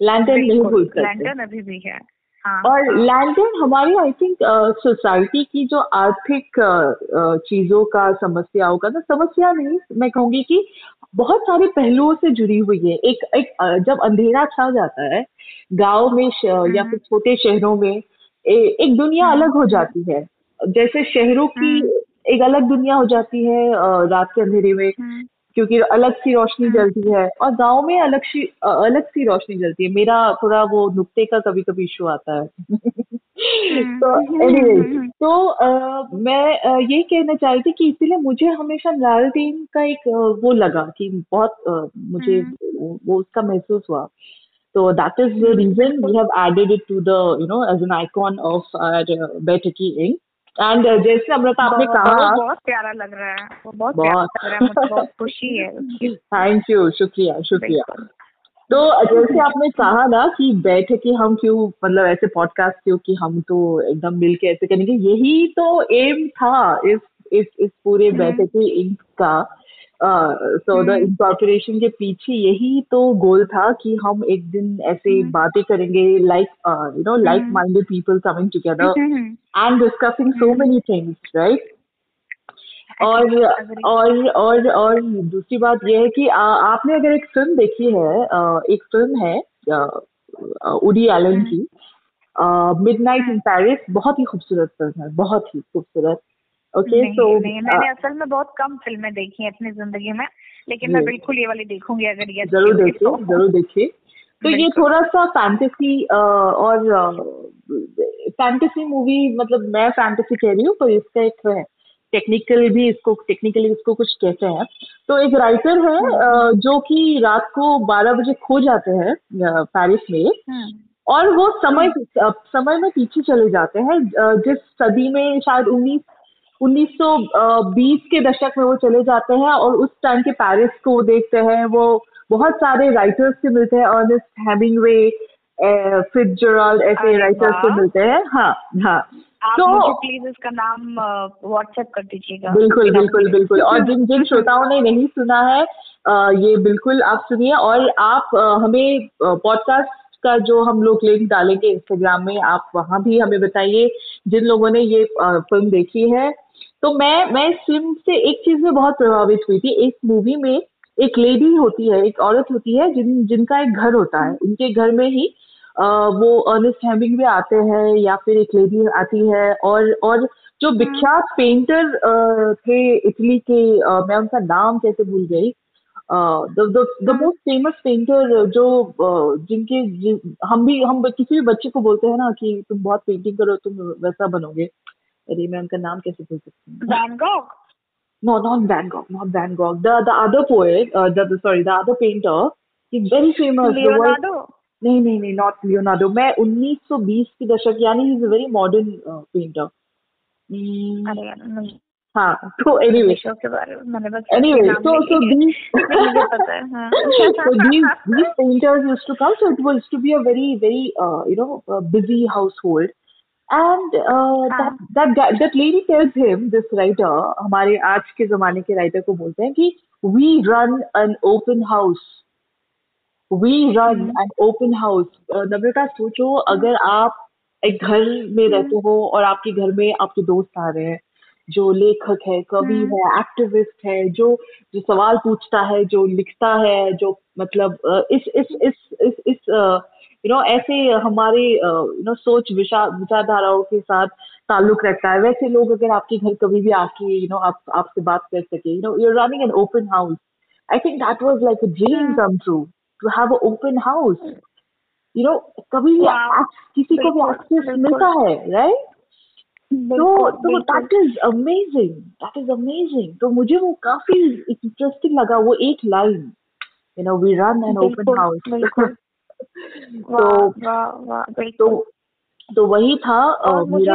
लैंटर्न नहीं भूल सकते। अभी भी है हाँ, और लैंडन हमारी आई थिंक सोसाइटी की जो आर्थिक uh, चीज़ों का समस्याओं का ना समस्या नहीं मैं कहूँगी कि बहुत सारे पहलुओं से जुड़ी हुई है एक एक जब अंधेरा छा जाता है गाँव में या हम्म। फिर छोटे शहरों में ए, एक दुनिया हम्म। अलग हो जाती है जैसे शहरों की हम्म। एक अलग दुनिया हो जाती है रात के अंधेरे में क्योंकि अलग सी रोशनी हाँ। जलती है और गाँव में अलग सी अलग सी रोशनी जलती है मेरा थोड़ा वो नुक्ते का कभी कभी इशू आता है हाँ। तो <laughs> एनीवे तो मैं यही कहना चाह रही थी कि इसीलिए मुझे हमेशा लालटेन का एक वो लगा कि बहुत मुझे हाँ। वो उसका महसूस हुआ तो that is the reason we have added it to the you know as an icon of बेटकी इंक एंड uh, जैसे अमृता आपने कहा बहुत प्यारा लग रहा है। वो बहुत बहुत, प्यारा लग रहा है। बहुत। खुशी है। थैंक यू शुक्रिया शुक्रिया। तो जैसे आपने कहा ना कि बैठे कि हम क्यों मतलब ऐसे पॉडकास्ट क्यों कि हम तो एकदम मिल के ऐसे करेंगे। यही तो एम था इस इस इस पूरे हम्म। बैठे के इंक का। सो द इंकॉर्पोरेशन के पीछे यही तो गोल था कि हम एक दिन ऐसे hmm. बातें करेंगे like you know like minded people coming together and discussing so many things right और और और और दूसरी बात यह है कि आ, आपने अगर एक फ़िल्म देखी है आ, एक फ़िल्म है उडी एलन hmm. की मिड नाइट इन पेरिस बहुत ही खूबसूरत फ़िल्म है बहुत ही खूबसूरत। ओके तो मैंने असल में बहुत कम फ़िल्में देखी हैं अपनी ज़िंदगी में लेकिन मैं बिल्कुल ये वाली देखूँगी अगर ये ज़रूर देखिए तो। ज़रूर देखिए तो ये थोड़ा सा फैंटेसी और फैंटेसी मूवी मतलब मैं फैंटेसी कह रही हूँ पर इसका एक टेक्निकल भी इसको टेक्निकली इसको कुछ कहते हैं तो एक राइटर है हम्म। जो कि रात को 12 बजे खो जाते हैं पेरिस में हम्म। और वो समय। समय में पीछे चले जाते हैं जिस सदी में शायद उन्नीस 1920 के दशक में वो चले जाते हैं और उस टाइम के पेरिस को देखते हैं वो बहुत सारे राइटर्स से मिलते हैं अर्नेस्ट हैमिंगवे फिट्जराल्ड ऐसे राइटर्स से मिलते हैं। हाँ हाँ। तो प्लीज़ इसका नाम व्हाट्सएप कर दीजिएगा। बिल्कुल बिल्कुल बिल्कुल। और जिन जिन श्रोताओं ने नहीं सुना है ये बिल्कुल आप सुनिए और आप हमें पॉडकास्ट का जो हम लोग लिंक डालेंगे इंस्टाग्राम में आप वहाँ भी हमें बताइए। जिन लोगों ने ये फ़िल्म देखी है तो मैं मैं इस फ़िल्म से एक चीज़ में बहुत प्रभावित हुई थी। इस मूवी में एक लेडी होती है एक औरत होती है जिन जिनका एक घर होता है। उनके घर में ही आ, वो अर्नेस्ट हैमिंग भी आते हैं या फिर एक लेडी आती है और और जो विख्यात पेंटर थे इटली के आ, मैं उनका नाम कैसे भूल गई? द मोस्ट फ़ेमस पेंटर जो जिनके जिन, हम भी हम किसी भी बच्चे को बोलते हैं ना कि तुम बहुत पेंटिंग करो तुम वैसा बनोगे। अरे मैं उनका नाम कैसे भूल सकती हूँ van no not van gogh not van gogh the the other poet uh, the, the sorry the other painter he's very famous leonardo नहीं नहीं नहीं नॉट लियोनार्डो मैं 1920 के दशक यानी he is a very modern painter Hmm. हाँ तो anyway show के बारे में मैंने बस anyway नाम so so लिए। these मुझे पता है हाँ so these these painters used to come and that lady tells him this writer हमारे आज के जमाने के राइटर को बोलते हैं कि we run an open house we run an open house Namrata सोचो अगर हम्म। आप एक घर में हम्म। रहते हो और आपके घर में आपके दोस्त आ रहे हैं जो लेखक है कवि हम्म। है एक्टिविस्ट है जो जो सवाल पूछता है जो लिखता है जो मतलब इस इस इस इस यू नो ऐसे हमारे यू नो सोच विचारधाराओं के साथ ताल्लुक रखता है। वैसे लोग अगर आपके घर कभी भी आके यू नो आप आपसे बात कर सके you know you are running an open house I think that was like a dream come true to have a open house you know कभी भी किसी को भी एक्सेस मिलता है राइट तो तो that is amazing that is amazing तो मुझे वो काफ़ी इंटरेस्टिंग लगा वो एक line you know we run an open house तो, तो, तो वही था मुझे,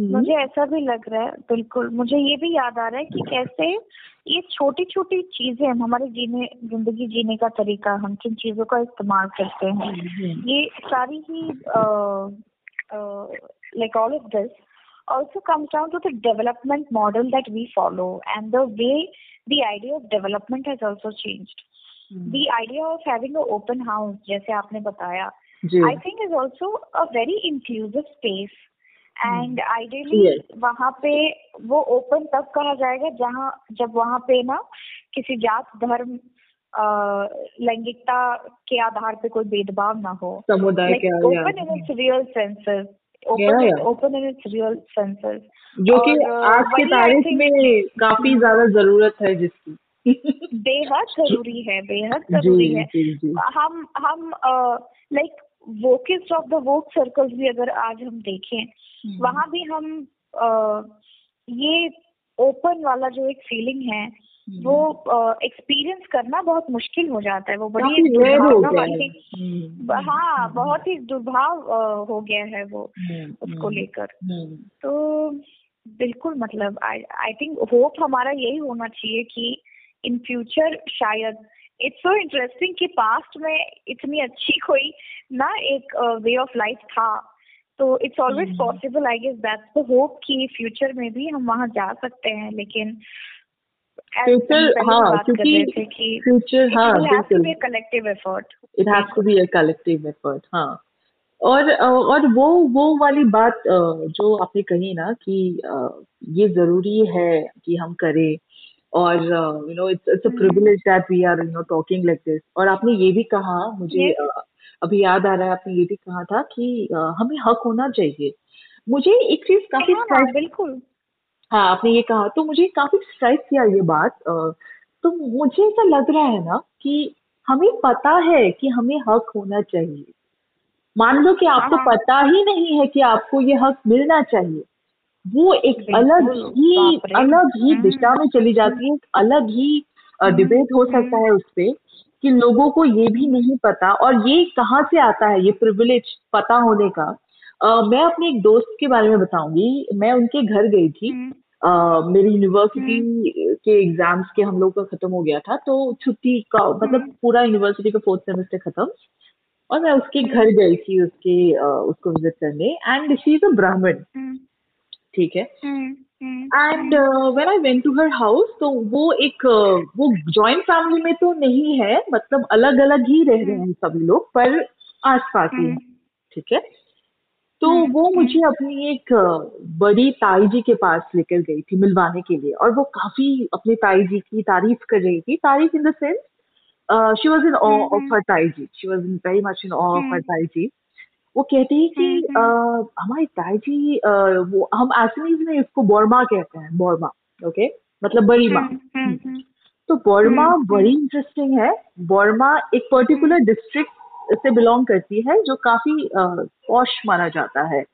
मुझे ऐसा भी लग रहा है बिल्कुल मुझे ये भी याद आ रहा है कि हाँ। कैसे ये छोटी छोटी चीज़ें हम हमारे जीने ज़िंदगी जीने का तरीका हम किन चीज़ों का इस्तेमाल करते हैं हाँ, हाँ। ये सारी ही like all of this also comes down to the development model that we follow and the way the idea of development has also changed the idea of having a open house जैसे आपने बताया I think is also a very inclusive space and ideally वहाँ पे वो open तब कहा जाएगा जहाँ जब वहाँ पे ना किसी जात धर्म लैंगिकता के आधार पे कोई भेदभाव ना हो। Open in its real senses open in its real senses जो कि आज की तारीख में काफ़ी hmm. ज़्यादा ज़रूरत है जिसकी। बेहद ज़रूरी है बेहद ज़रूरी है। हम हम like wokest of the woke circles भी अगर आज हम देखें वहाँ भी हम अ, ये ओपन वाला जो एक फीलिंग है वो एक्सपीरियंस करना बहुत मुश्किल हो जाता है। वो बड़ी दुर्भावना है। हम्म, हाँ बहुत ही दुर्भाव हो गया है वो हम्म, उसको हम्म, लेकर। हम्म, तो बिल्कुल मतलब आई आई थिंक होप हमारा यही होना चाहिए कि इन फ्यूचर शायद। इट्स सो इंटरेस्टिंग कि पास्ट में इतनी अच्छी कोई ना एक वे ऑफ़ लाइफ था। तो it's always. Possible I guess that's the hope कि फ्यूचर में भी हम वहाँ जा सकते हैं। लेकिन फ्यूचर हाँ क्योंकि फ्यूचर हाँ बिल्कुल be a collective effort it has to be a collective effort हाँ। और और वो वो वाली बात जो आपने कही ना कि ये ज़रूरी है कि हम करें और you know it's it's a. Privilege that we are you know talking like this और आपने ये भी कहा मुझे Yes. अ, अभी याद आ रहा है आपने ये भी कहा था कि अ, हमें हक होना चाहिए मुझे एक चीज़ काफ़ी हाँ बिल्कुल हाँ आपने ये कहा तो मुझे काफ़ी स्ट्राइक किया ये बात अ, तो मुझे ऐसा लग रहा है ना कि हमें पता है कि हमें हक होना चाहिए मान लो कि आपको हाँ। पता ही नहीं है कि आपको ये हक मिलना चाहिए वो एक अलग ही अलग ही हम्म। दिशा में चली जाती है एक अलग ही डिबेट हो सकता है उस पे कि लोगों को ये भी नहीं पता और ये कहाँ से आता है ये प्रिविलेज पता होने का। अ, मैं अपने एक दोस्त के बारे में बताऊँगी। मैं उनके घर गई थी। हम्म, अ, मेरी यूनिवर्सिटी के एग्ज़ाम्स के हम लोग का खत्म हो गया था तो छुट्टी का मतलब पूरा यूनिवर्सिटी का फोर्थ सेमेस्टर खत्म। और मैं उसके घर गई थी उसके अ, उसको विज़िट करने। एंड शी इज़ अ ब्राह्मण हम्म, ठीक है? हम्म, हम्म, and when I went to her house तो वो एक uh, वो जॉइंट फैमिली में तो नहीं है मतलब अलग अलग ही रह रहे हैं सभी लोग पर आस पास ही ठीक है? तो हम्म, वो मुझे अपनी एक बड़ी ताई जी के पास लेकर गई थी मिलवाने के लिए और वो काफ़ी अपनी ताई जी की तारीफ़ कर रही थी। तारीफ़ in the sense she was in of her ताई जी she was in very much in of her ताई जी। वो कहती है कि हम्म, अ, हमारी ताई जी अ, वो हम असमीज में इसको बोरमा कहते हैं बोरमा ओके मतलब बड़ी माँ। हम्म, हम्म, हम्म, तो बोरमा हम्म, बड़ी इंटरेस्टिंग है। बोरमा एक पर्टिकुलर डिस्ट्रिक्ट से बिलोंग करती है जो काफ़ी पॉश माना जाता है।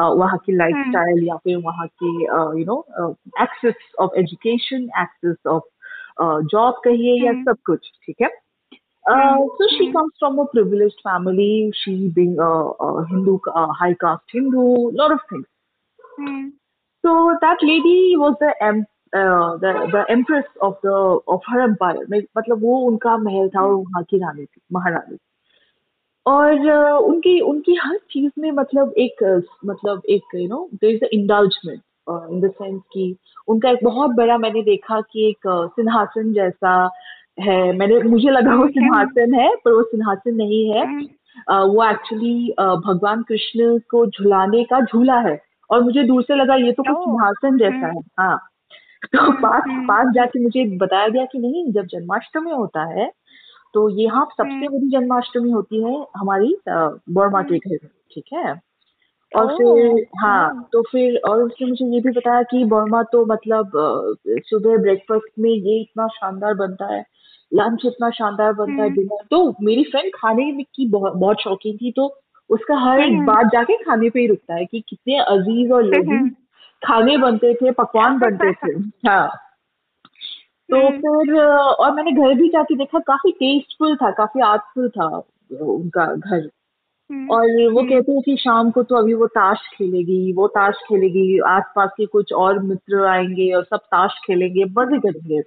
वहाँ की लाइफ स्टाइल या फिर वहाँ की you know access of education access of job कहिए या हम्म। सब कुछ ठीक है? So she comes from a privileged family she being a, a hindu a high caste hindu lot of things hmm, So that lady was the em, uh, the the empress of the of her empire. मतलब वो उनका महल था और वहाँ की रानी थी महारानी और uh, उनकी उनकी हर चीज़ में मतलब एक uh, मतलब एक you know there is indulgement in the sense कि उनका एक बहुत बड़ा मैंने देखा कि एक uh, सिंहासन जैसा है। मैंने मुझे लगा वो सिंहासन है पर वो सिंहासन नहीं है। वो एक्चुअली भगवान कृष्ण को झुलाने का झूला है। और मुझे दूर से लगा ये तो कुछ सिंहासन जैसा है। हाँ। तो पास पास जाके मुझे बताया गया कि नहीं जब जन्माष्टमी होता है तो यहाँ सबसे बड़ी जन्माष्टमी होती है हमारी बर्मा के घर में ठीक है? और फिर हाँ तो फिर और उसने मुझे ये भी बताया कि बर्मा तो मतलब सुबह ब्रेकफास्ट में ये इतना शानदार बनता है। लंच इतना शानदार बनता है डिनर तो मेरी फ्रेंड खाने की बहुत बहुत शौकीन थी तो उसका हर एक बात जाके खाने पे ही रुकता है कि कितने अज़ीज़ और लजीज खाने बनते थे पकवान बनते थे। <laughs> हाँ। तो हम्म। फिर और मैंने घर भी जाके देखा काफ़ी टेस्टफुल था काफ़ी आर्टफुल था उनका घर। हम्म। और वो हम्म। कहते हैं कि शाम को तो अभी वो ताश खेलेगी वो ताश खेलेगी आसपास के कुछ और मित्र आएँगे और सब ताश खेलेंगे मज़े करेंगे।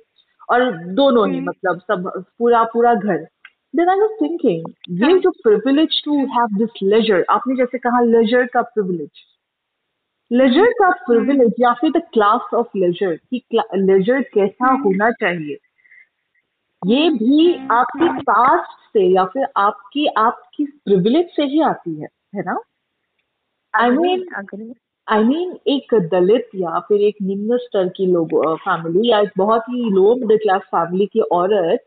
और दोनों ही मतलब सब पूरा पूरा घर। देन आई वाज थिंकिंग ये जो privilege to have this leisure आपने जैसे कहा लेजर का प्रिविलेज लेजर का प्रिविलेज या फिर द क्लास ऑफ़ लेजर कि लेजर कैसा होना चाहिए। ये भी आपकी कास्ट से या फिर आपकी आपकी प्रिविलेज से ही आती है है ना? I mean I I mean mean, एक दलित या फिर एक निम्न स्तर की लोग फैमिली या एक बहुत ही लो मिडिल क्लास फैमिली की औरत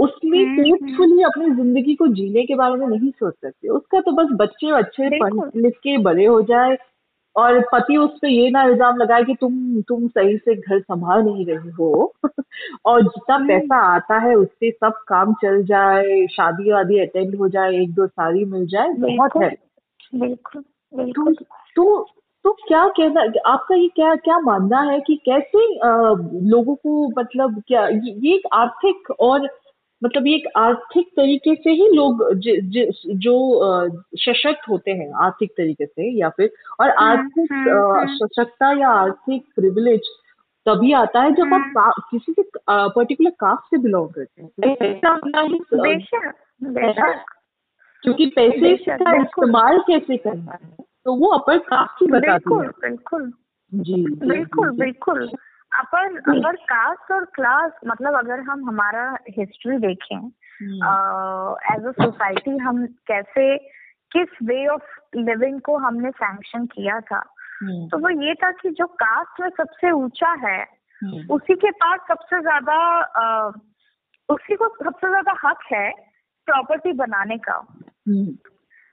उसमें पेसफुली हम्म, हम्म। अपनी ज़िंदगी को जीने के बारे में नहीं सोच सकते। उसका तो बस बच्चे अच्छे पढ़ लिख के बड़े हो जाए और पति उस पर ये ना इल्ज़ाम लगाए कि तुम तुम सही से घर संभाल नहीं रही हो। <laughs> और जितना हम्म। पैसा आता है उससे सब काम चल जाए शादी वादी अटेंड हो जाए एक दो साड़ी मिल जाए बहुत है। बिल्कुल बिल्कुल। तो, तो क्या कहना आपका ये क्या क्या मानना है कि कैसे आ, लोगों को मतलब क्या ये एक आर्थिक और मतलब ये एक आर्थिक तरीके से ही लोग ज, ज, जो सशक्त होते हैं आर्थिक तरीके से या फिर और हम्म, आर्थिक हम्म, हम्म। या आर्थिक प्रिविलेज तभी आता है जब आप किसी से पर्टिकुलर कास्ट से बिलोंग करते हैं। क्योंकि पैसे का इस्तेमाल कैसे करना है? तो वो अपर कास्ट ही बताती है बिल्कुल। जी बिल्कुल बिल्कुल। अपर अगर कास्ट और क्लास मतलब अगर हम हमारा हिस्ट्री देखें एज अ सोसाइटी हम कैसे किस वे ऑफ़ लिविंग को हमने सैंक्शन किया था। तो वो ये था कि जो कास्ट में सबसे ऊँचा है। उसी के पास सबसे ज़्यादा उसी को सबसे ज़्यादा हक है प्रॉपर्टी बनाने का।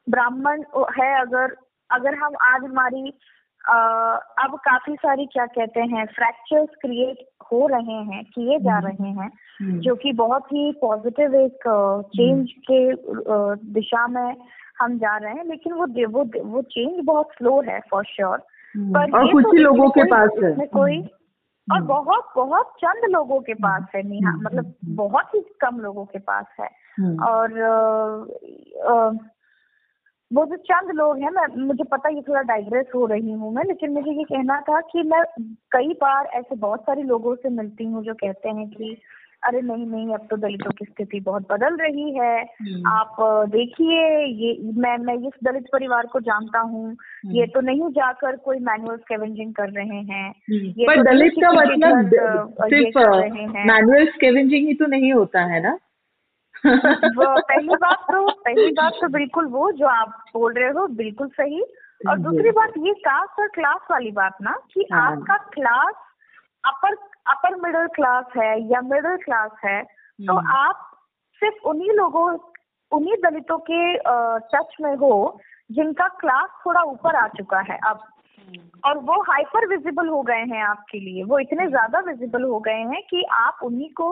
ब्राह्मण है अगर अगर हम आज हमारी अब काफ़ी सारी क्या कहते हैं फ्रैक्चर्स क्रिएट हो रहे हैं किए जा हम्म। रहे हैं हम्म। जो कि बहुत ही पॉजिटिव एक चेंज के दिशा में हम जा रहे हैं लेकिन वो वो वो चेंज बहुत स्लो है फॉर श्योर हम्म। पर और कुछ तो लोगों के पास है। कोई और बहुत बहुत चंद लोगों के पास है निहा मतलब बहुत ही कम लोगों के पास है। और वो जो चंद लोग हैं मैं मुझे पता ये थोड़ा डाइग्रेस हो रही हूँ मैं लेकिन मुझे ये कहना था कि मैं कई बार ऐसे बहुत सारे लोगों से मिलती हूँ जो कहते हैं कि अरे नहीं नहीं अब तो दलितों की स्थिति बहुत बदल रही है हम्म। आप देखिए ये मैं मैं इस दलित परिवार को जानता हूँ हम्म। ये तो नहीं जाकर कोई मैनुअल स्केवेंजिंग कर रहे हैं हम्म। ये पर तो दलित का मतलब सिर्फ़ मैनुअल स्केवेंजिंग ही तो नहीं होता है ना वो पहली बात तो पहली बात तो बिल्कुल वो जो आप बोल रहे हो बिल्कुल सही और दूसरी बात ये कास्ट और क्लास वाली बात ना कि हाँ। आपका class upper upper middle class है या मिडिल क्लास है तो हम्म। आप सिर्फ़ उन्हीं लोगों उन्हीं दलितों के टच में हो जिनका क्लास थोड़ा ऊपर आ चुका है अब और वो हाइपर विजिबल हो गए हैं आपके लिए वो इतने ज़्यादा विजिबल हो गए हैं कि आप उन्हीं को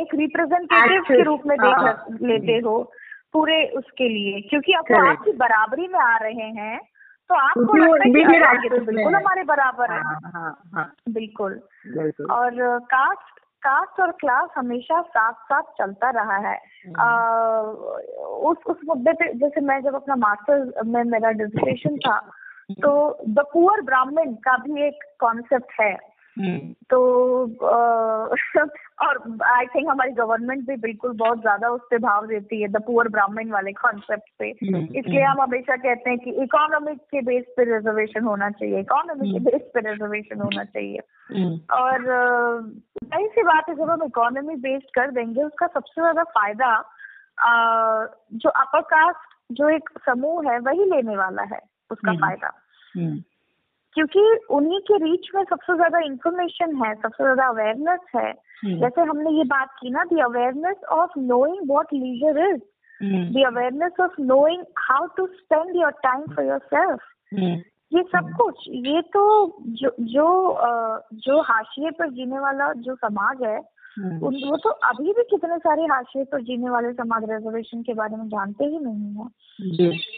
एक रिप्रेजेंटेटिव के रूप में देख हाँ। लेते हो पूरे उसके लिए क्योंकि अब वो आपकी बराबरी में आ रहे हैं तो आपको लगता है कि तो बिल्कुल हमारे बराबर है। हाँ, हाँ, बिल्कुल। और कास्ट कास्ट और क्लास हमेशा साथ साथ चलता रहा है। आ, हम्म। उस उस मुद्दे पे जैसे मैं जब अपना मास्टर्स में मेरा डिजिटेशन था तो द पुअर ब्राह्मण का भी एक कॉन्सेप्ट है। हम्म। तो <laughs> और आई थिंक हमारी गवर्नमेंट भी बिल्कुल बहुत ज़्यादा उस पर भाव देती है द पुअर ब्राह्मण वाले कॉन्सेप्ट पे। हम्म, इसलिए हम हमेशा कहते हैं कि इकोनॉमिक के बेस पे रिजर्वेशन होना चाहिए इकोनॉमिक के बेस पे रिजर्वेशन होना चाहिए। और वही सी बात है जब हम इकोनॉमी बेस्ड कर देंगे उसका सबसे ज़्यादा फ़ायदा जो अपर कास्ट जो एक समूह है वही लेने वाला है उसका फ़ायदा। क्योंकि उन्हीं के रीच में सबसे ज़्यादा इंफॉर्मेशन है सबसे ज़्यादा अवेयरनेस है हम्म। जैसे हमने ये बात की ना the awareness of knowing what leisure is the awareness of knowing how to spend your time for yourself ये सब। कुछ ये तो जो जो जो हाशिए पर जीने वाला जो समाज है हम्म। वो तो अभी भी कितने सारे हाशिए पर जीने वाले समाज रिजर्वेशन के बारे में जानते ही नहीं है।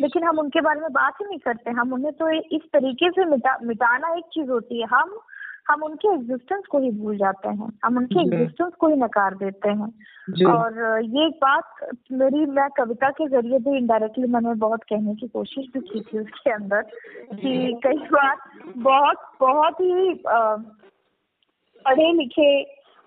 लेकिन हम उनके बारे में बात ही नहीं करते। हम उन्हें तो इस तरीके से मिटा मिटाना एक चीज़ होती है। हम हम उनके एग्जिस्टेंस को ही भूल जाते हैं। हम उनके एग्जिस्टेंस को ही नकार देते हैं। और ये एक बात मेरी मैं कविता के ज़रिए भी इनडायरेक्टली मैंने बहुत कहने की कोशिश भी की थी उसके अंदर कि कई बार बहुत बहुत ही पढ़े लिखे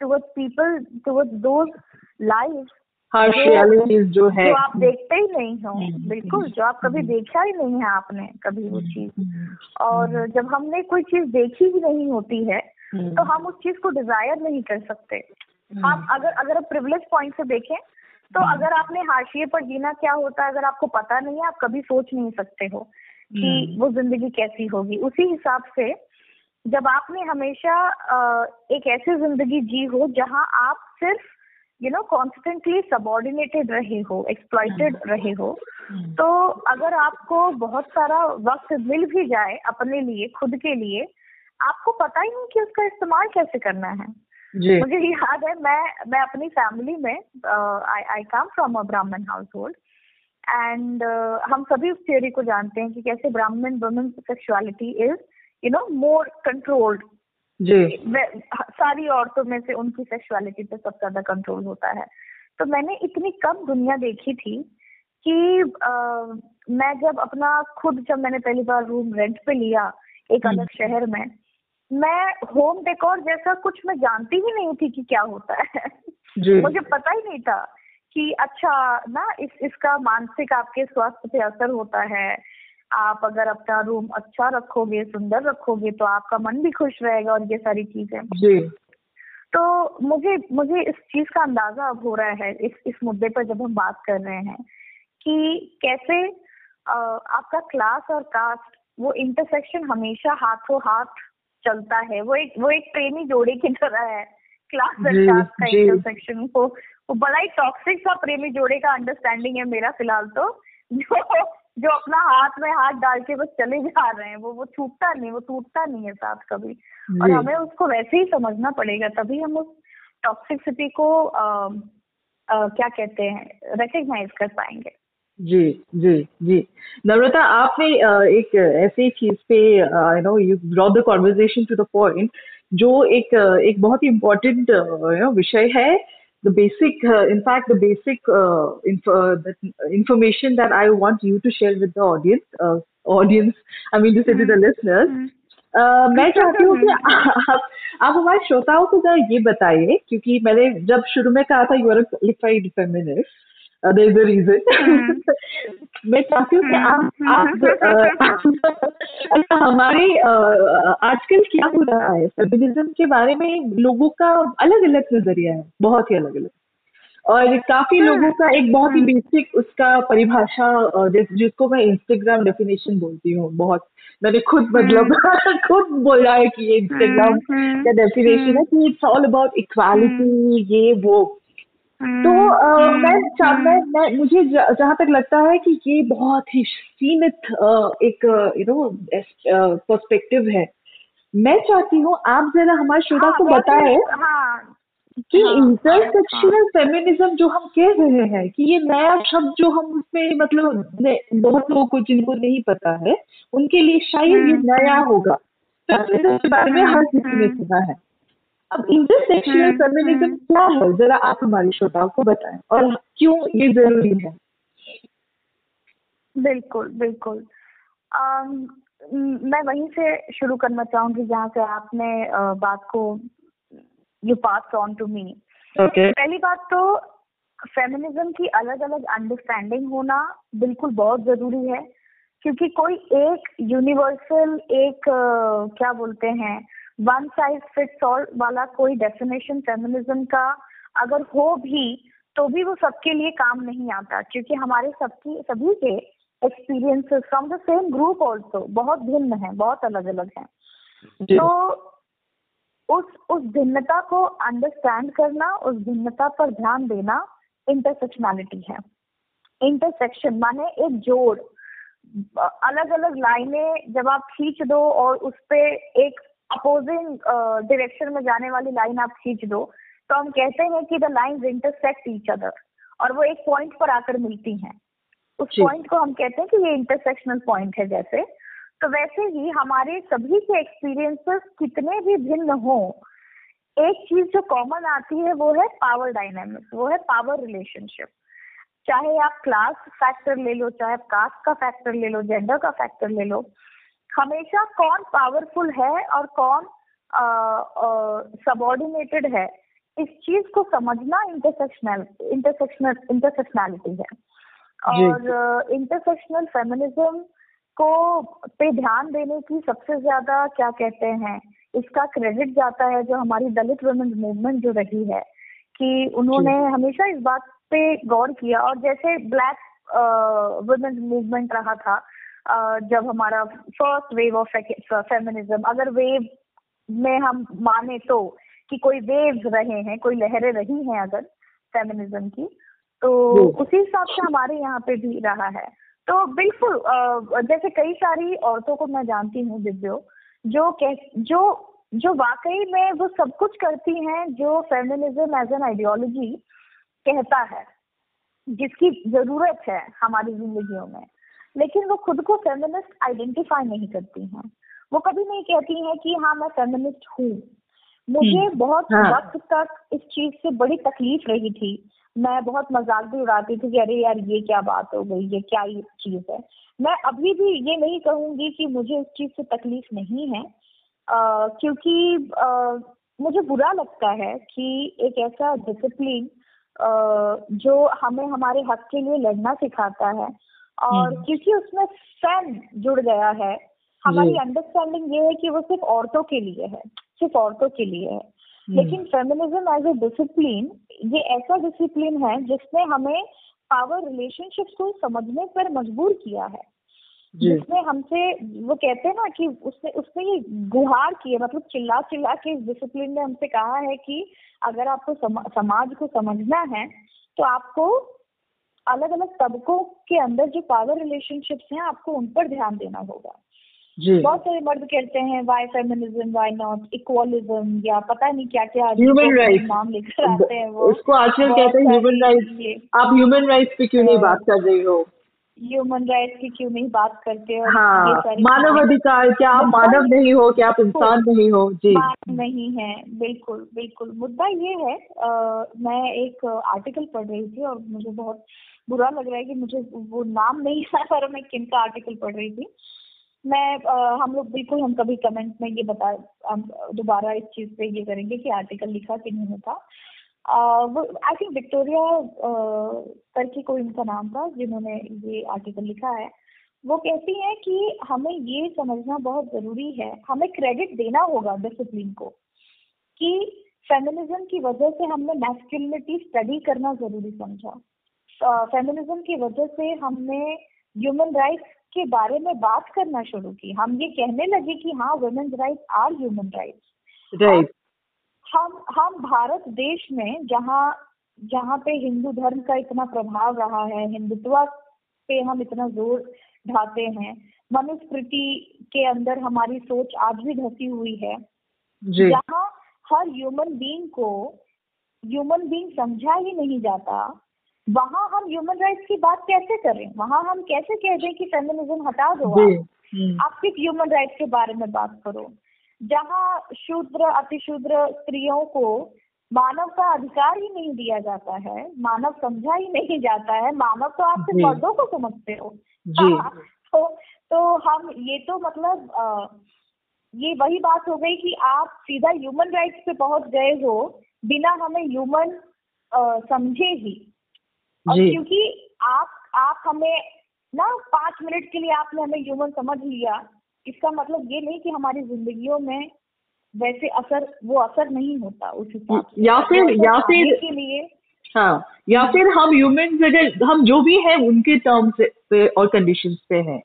towards people towards those lives जो है। जो आप देखते ही नहीं हो। बिल्कुल जो आप कभी देखा ही नहीं है आपने कभी वो चीज़। और जब हमने कोई चीज़ देखी ही नहीं होती है तो हम उस चीज़ को डिज़ायर नहीं कर सकते। आप अगर अगर आप प्रिविलेज पॉइंट से देखें तो अगर आपने हाशिए पर जीना क्या होता है अगर आपको पता नहीं है आप कभी सोच नहीं सकते हो कि वो ज़िंदगी कैसी होगी। उसी हिसाब से जब आपने हमेशा एक ऐसी ज़िंदगी जी हो जहाँ आप सिर्फ़ यू नो कॉन्स्टेंटली सबॉर्डिनेटेड रहे हो एक्सप्लॉइटेड हम्म। रहे हो हम्म। तो अगर आपको बहुत सारा वक्त मिल भी जाए अपने लिए खुद के लिए आपको पता ही नहीं कि उसका इस्तेमाल कैसे करना है जी. मुझे याद है मैं मैं अपनी फैमिली में आई आई come from a Brahmin household and हम सभी उस थियोरी को जानते हैं कि कैसे Brahmin women sexuality is you know more controlled जी। सारी औरतों में से उनकी सेक्सुअलिटी पे सबसे ज़्यादा कंट्रोल होता है। तो मैंने इतनी कम दुनिया देखी थी कि आ, मैं जब अपना खुद जब मैंने पहली बार रूम रेंट पे लिया एक हम्म। अलग शहर में मैं होम डेकोर जैसा कुछ मैं जानती ही नहीं थी कि क्या होता है। मुझे पता ही नहीं था कि अच्छा ना इस इसका मानसिक आपके स्वास्थ्य पे असर होता है आप अगर अपना रूम अच्छा रखोगे सुंदर रखोगे तो आपका मन भी खुश रहेगा और ये सारी चीज़ें। जी। तो मुझे मुझे इस चीज़ का अंदाज़ा अब हो रहा है इस इस मुद्दे पर जब हम बात कर रहे हैं कि कैसे आ, आपका क्लास और कास्ट वो इंटरसेक्शन हमेशा हाथों हाथ चलता है। वो एक वो एक प्रेमी जोड़े की तरह है क्लास और कास्ट का इंटरसेक्शन वो वो बड़ा ही टॉक्सिक सा प्रेमी जोड़े का अंडरस्टैंडिंग है मेरा फ़िलहाल तो। <laughs> जो जो अपना हाथ में हाथ डाल के बस चले जा रहे हैं वो वो छूटता नहीं वो टूटता नहीं है साथ कभी। और हमें उसको वैसे ही समझना पड़ेगा तभी हम उस टॉक्सिसिटी को आ, आ, क्या कहते हैं रिकग्नाइज कर पाएँगे। जी जी जी। नम्रता आपने एक ऐसी चीज़ पे you know you brought the conversation to the point जो एक एक बहुत ही इम्पोर्टेंट विषय है। the basic, uh, in fact, the basic uh, info, the information that I want you to share with the audience, uh, audience, I mean to say to the listeners. Uh, मैं चाहती हूँ कि आप आप हमारे श्रोताओं को जरा ये बताइए क्योंकि मैंने जब शुरू में कहा था you are qualified feminist there is reason मैं चाहती हूँ कि आप आप अच्छा हमारे आजकल क्या हो रहा है? फेमिनिज्म के बारे में लोगों का अलग अलग नज़रिया है बहुत ही अलग अलग और काफ़ी हाँ। लोगों का एक बहुत ही बेसिक हाँ। उसका परिभाषा जिस, जिसको मैं इंस्टाग्राम डेफिनेशन बोलती हूँ बहुत मैंने खुद मतलब। <laughs> खुद बोला है कि ये इंस्टाग्राम का डेफिनेशन है कि इट्स ऑल अबाउट इक्वालिटी ये वो। तो आ, मैं मैं मैं मुझे जहाँ तक लगता है कि ये बहुत ही सीमित एक यू नो पर्सपेक्टिव है। मैं चाहती हूँ आप जरा हमारे श्रोता हाँ, को बताए हाँ, कि इंटरसेक्शनल हाँ, फेमिनिज्म जो हम कह रहे हैं कि ये नया शब्द जो हम उसमें मतलब बहुत लोगों को जिनको नहीं पता है उनके लिए शायद ये हम्म, नया हम्म। होगा। के बारे में हर किसी ने हम्म, सुना है। अब इंटरसेक्शनल फेमिनिज्म क्या है? जरा आप हमारे श्रोताओं को बताएँ और क्यों ये ज़रूरी है? बिल्कुल बिल्कुल। मैं वहीं से शुरू करना चाहूँगी जहाँ से आपने बात को you pass on to me पहली बात तो फेमिनिज्म की अलग अलग अंडरस्टैंडिंग होना बिल्कुल बहुत ज़रूरी है क्योंकि कोई एक यूनिवर्सल एक क्या बोलते हैं वन साइज़ फिट्स ऑल वाला कोई डेफिनेशन फेमिनिज्म का अगर हो भी तो भी वो सबके लिए काम नहीं आता क्योंकि हमारे सबकी सभी के experiences from the same group also बहुत भिन्न है बहुत अलग अलग है तो उस उस भिन्नता को अंडरस्टैंड करना उस भिन्नता पर ध्यान देना इंटरसेक्शनैलिटी है। इंटरसेक्शन माने एक जोड़ अलग अलग लाइनें जब आप खींच दो और उस पे एक अपोजिंग डायरेक्शन में जाने वाली लाइन आप खींच दो तो हम कहते हैं कि the line intersect each other और वो एक पॉइंट पर आकर मिलती हैं। उस पॉइंट को हम कहते हैं कि ये इंटरसेक्शनल पॉइंट है जैसे। तो वैसे ही हमारे सभी के एक्सपीरियंसेस कितने भी भिन्न हो एक चीज़ जो कॉमन आती है वो है पावर डायनेमिक्स वो है पावर रिलेशनशिप चाहे आप क्लास फैक्टर ले लो चाहे आप कास्ट का फैक्टर ले लो जेंडर का फैक्टर ले लो हमेशा कौन पावरफुल है और कौन सबॉर्डिनेटेड है इस चीज़ को समझना इंटरसेक्शनल इंटरसेक्शनल इंटरसेक्शनलिटी है। और इंटरसेक्शनल फेमिनिज्म को पे ध्यान देने की सबसे ज़्यादा क्या कहते हैं इसका क्रेडिट जाता है जो हमारी दलित वुमेन्स मूवमेंट जो रही है कि उन्होंने हमेशा इस बात पे गौर किया। और जैसे ब्लैक वुमेन्स मूवमेंट रहा था जब हमारा फ़र्स्ट वेव ऑफ़ फेमिनिज्म अगर वेव में हम माने तो कि कोई वेव्स रहे हैं कोई लहरें रही हैं अगर फेमिनिज्म की तो उसी हिसाब से हमारे यहाँ पे भी रहा है। तो बिल्कुल जैसे कई सारी औरतों को मैं जानती हूँ दिव्यो जो कह जो जो वाकई में वो सब कुछ करती हैं जो फेमिनिज्म एज एन आइडियोलॉजी कहता है जिसकी ज़रूरत है हमारी जिंदगियों में। लेकिन वो खुद को फेमिनिस्ट आइडेंटिफाई नहीं करती हैं। वो कभी नहीं कहती हैं कि हाँ मैं फेमिनिस्ट हूँ। मुझे हम्म, बहुत हाँ. वक्त तक इस चीज़ से बड़ी तकलीफ़ रही थी। मैं बहुत मज़ाक भी उड़ाती थी कि अरे यार ये क्या बात हो गई ये क्या ये चीज़ है। मैं अभी भी ये नहीं कहूँगी कि मुझे इस चीज़ से तकलीफ़ नहीं है। आ, क्योंकि आ, मुझे बुरा लगता है कि एक ऐसा डिसिप्लिन जो हमें हमारे हक के लिए लड़ना सिखाता है और हम्म। क्योंकि उसमें फ़ैन जुड़ गया है हमारी अंडरस्टैंडिंग ये है कि वो सिर्फ़ औरतों के लिए है सिर्फ़ औरतों के लिए है हम्म। लेकिन फेमिनिज्म एज ए डिसिप्लिन ये ऐसा डिसिप्लिन है जिसने हमें पावर रिलेशनशिप्स को समझने पर मजबूर किया है जिसने हमसे वो कहते हैं ना कि उसने उसने ये गुहार की है मतलब चिल्ला चिल्ला के इस डिसिप्लिन ने हमसे कहा है कि अगर आपको समा, समाज को समझना है तो आपको अलग अलग तबकों के अंदर जो पावर रिलेशनशिप्स हैं आपको उन पर ध्यान देना होगा। बहुत सारे मर्द कहते हैं why feminism why not equalism या पता नहीं क्या क्या ह्यूमन राइट नाम लेकर आते हैं वो। उसको आजकल कहते हैं ह्यूमन राइट्स आप ह्यूमन राइट्स पे क्यों नहीं। बात कर रही हो? ह्यूमन राइट्स की क्यों नहीं बात करते हो? हाँ, मानव अधिकार क्या आप मानव नहीं हो क्या आप इंसान नहीं हो? जी। नहीं है बिल्कुल बिल्कुल। मुद्दा ये है आ, मैं एक आर्टिकल पढ़ रही थी और मुझे बहुत बुरा लग रहा है कि मुझे वो नाम नहीं आ पर मैं किन का आर्टिकल पढ़ रही थी। मैं आ, हम लोग बिल्कुल हम कभी कमेंट में ये बता हम दोबारा इस चीज़ पे ये करेंगे कि आर्टिकल लिखा कि नहीं था आई थिंक विक्टोरिया करके कोई उनका नाम था जिन्होंने ये आर्टिकल लिखा है। वो कहती है कि हमें ये समझना बहुत ज़रूरी है। हमें क्रेडिट देना होगा डिसिप्लिन को कि फेमिनिज्म की वजह से हमने मैस्कुलिनिटी स्टडी करना ज़रूरी समझा। फेमिनिज्म की वजह से हमने ह्यूमन राइट्स के बारे में बात करना शुरू की। हम ये कहने लगे कि हाँ women's rights are human rights right हम हम भारत देश में जहाँ जहाँ पे हिंदू धर्म का इतना प्रभाव रहा है हिंदुत्व पे हम इतना ज़ोर ढाते हैं मनुस्मृति के अंदर हमारी सोच आज भी धसी हुई है। जहाँ हर ह्यूमन बीइंग को ह्यूमन बीइंग समझा ही नहीं जाता वहाँ हम ह्यूमन राइट्स की बात कैसे करें? वहाँ हम कैसे कह दें कि फेमिनिज्म हटा दो आप। आप सिर्फ़ ह्यूमन राइट्स के बारे में बात करो। जहाँ शूद्र अतिशूद्र स्त्रियों को मानव का अधिकार ही नहीं दिया जाता है मानव समझा ही नहीं जाता है मानव तो आप सिर्फ़ मर्दों को समझते हो। हाँ, तो तो हम ये तो मतलब आ, ये वही बात हो गई कि आप सीधा ह्यूमन राइट्स पे पहुँच गए हो बिना हमें ह्यूमन समझे ही। और क्योंकि आप आप हमें ना पाँच मिनट के लिए आपने हमें ह्यूमन समझ लिया इसका मतलब ये नहीं कि हमारी जिंदगियों में वैसे असर वो असर नहीं होता उस हिसाब से। या फिर या फिर के लिए हाँ या फिर हम ह्यूमन अगर हम जो भी है उनके टर्म्स पे और कंडीशन पे हैं।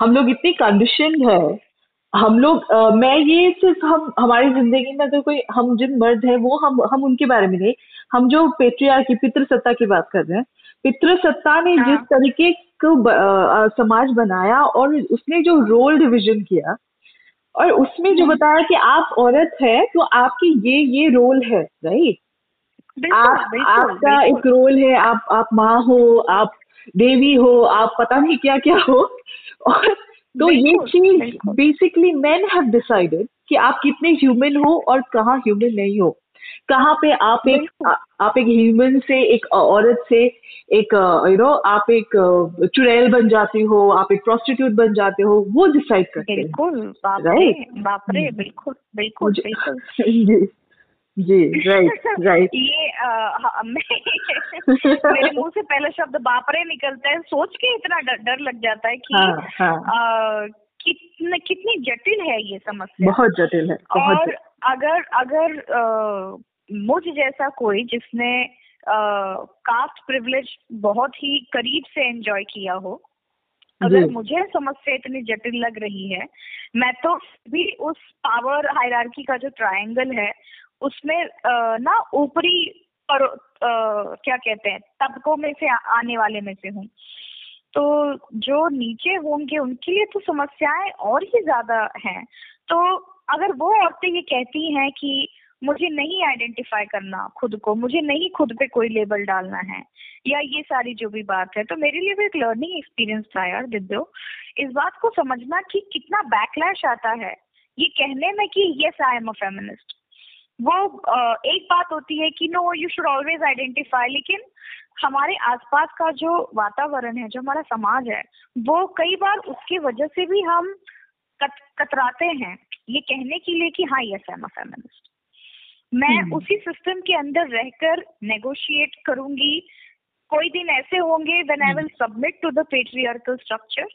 हम लोग इतनी कंडीशन है। हम लोग आ, मैं ये सिर्फ़ हम हमारी ज़िंदगी में अगर कोई हम जिन मर्द है वो हम हम उनके बारे में नहीं हम जो पेट्रिया की पितृसत्ता की बात कर रहे हैं पितृसत्ता ने हाँ. जिस तरीके को आ, समाज बनाया और उसने जो रोल डिविजन किया और उसमें जो बताया कि आप औरत है तो आपकी ये ये रोल है राइट आप आपका एक रोल है आप आप माँ हो आप देवी हो आप पता नहीं क्या क्या हो और तो ये चीज़ बेसिकली मैन हैव डिसाइडेड कि आप कितने ह्यूमन हो और कहाँ ह्यूमन नहीं हो। कहाँ पे आप एक आप एक ह्यूमन से एक औरत से एक यू नो आप एक चुड़ैल बन जाती हो आप एक प्रोस्टिट्यूट बन जाते हो वो डिसाइड करते बिल्कुल बाप रे हम्म। बिल्कुल बिल्कुल बिल्कुल। <laughs> जी राइट राइट <laughs> ये आ, <laughs> मेरे मुँह से पहले शब्द बापरे निकलता है। सोच के इतना डर, डर लग जाता है कि हाँ, हाँ. आ, कितने कितनी जटिल है ये समस्या। बहुत जटिल है बहुत और अगर अगर आ, मुझ जैसा कोई जिसने कास्ट प्रिविलेज बहुत ही करीब से एंजॉय किया हो अगर मुझे समस्या इतनी जटिल लग रही है मैं तो भी उस पावर हायरार्की का जो ट्रायंगल है उसमें ना ऊपरी पर क्या कहते हैं, तबकों में से आने वाले में से हूँ। तो जो नीचे होंगे, उनके लिए तो समस्याएँ और ही ज़्यादा हैं। तो अगर वो औरतें ये कहती हैं कि मुझे नहीं आइडेंटिफाई करना खुद को, मुझे नहीं खुद पे कोई लेबल डालना है, या ये सारी जो भी बात है तो मेरे लिए भी एक लर्निंग एक्सपीरियंस था यार दिद्यो इस बात को समझना कि कितना बैकलैश आता है। ये कहने में कि yes I am a feminist वो एक बात होती है कि no you should always identify लेकिन हमारे आसपास का जो वातावरण है जो हमारा समाज है वो कई बार उसकी वजह से भी हम कत, कतराते हैं ये कहने के लिए कि हाँ yes I am a feminist मैं हम्म। उसी सिस्टम के अंदर रहकर नेगोशिएट करूँगी। कोई दिन ऐसे होंगे when I will submit to the patriarchal structure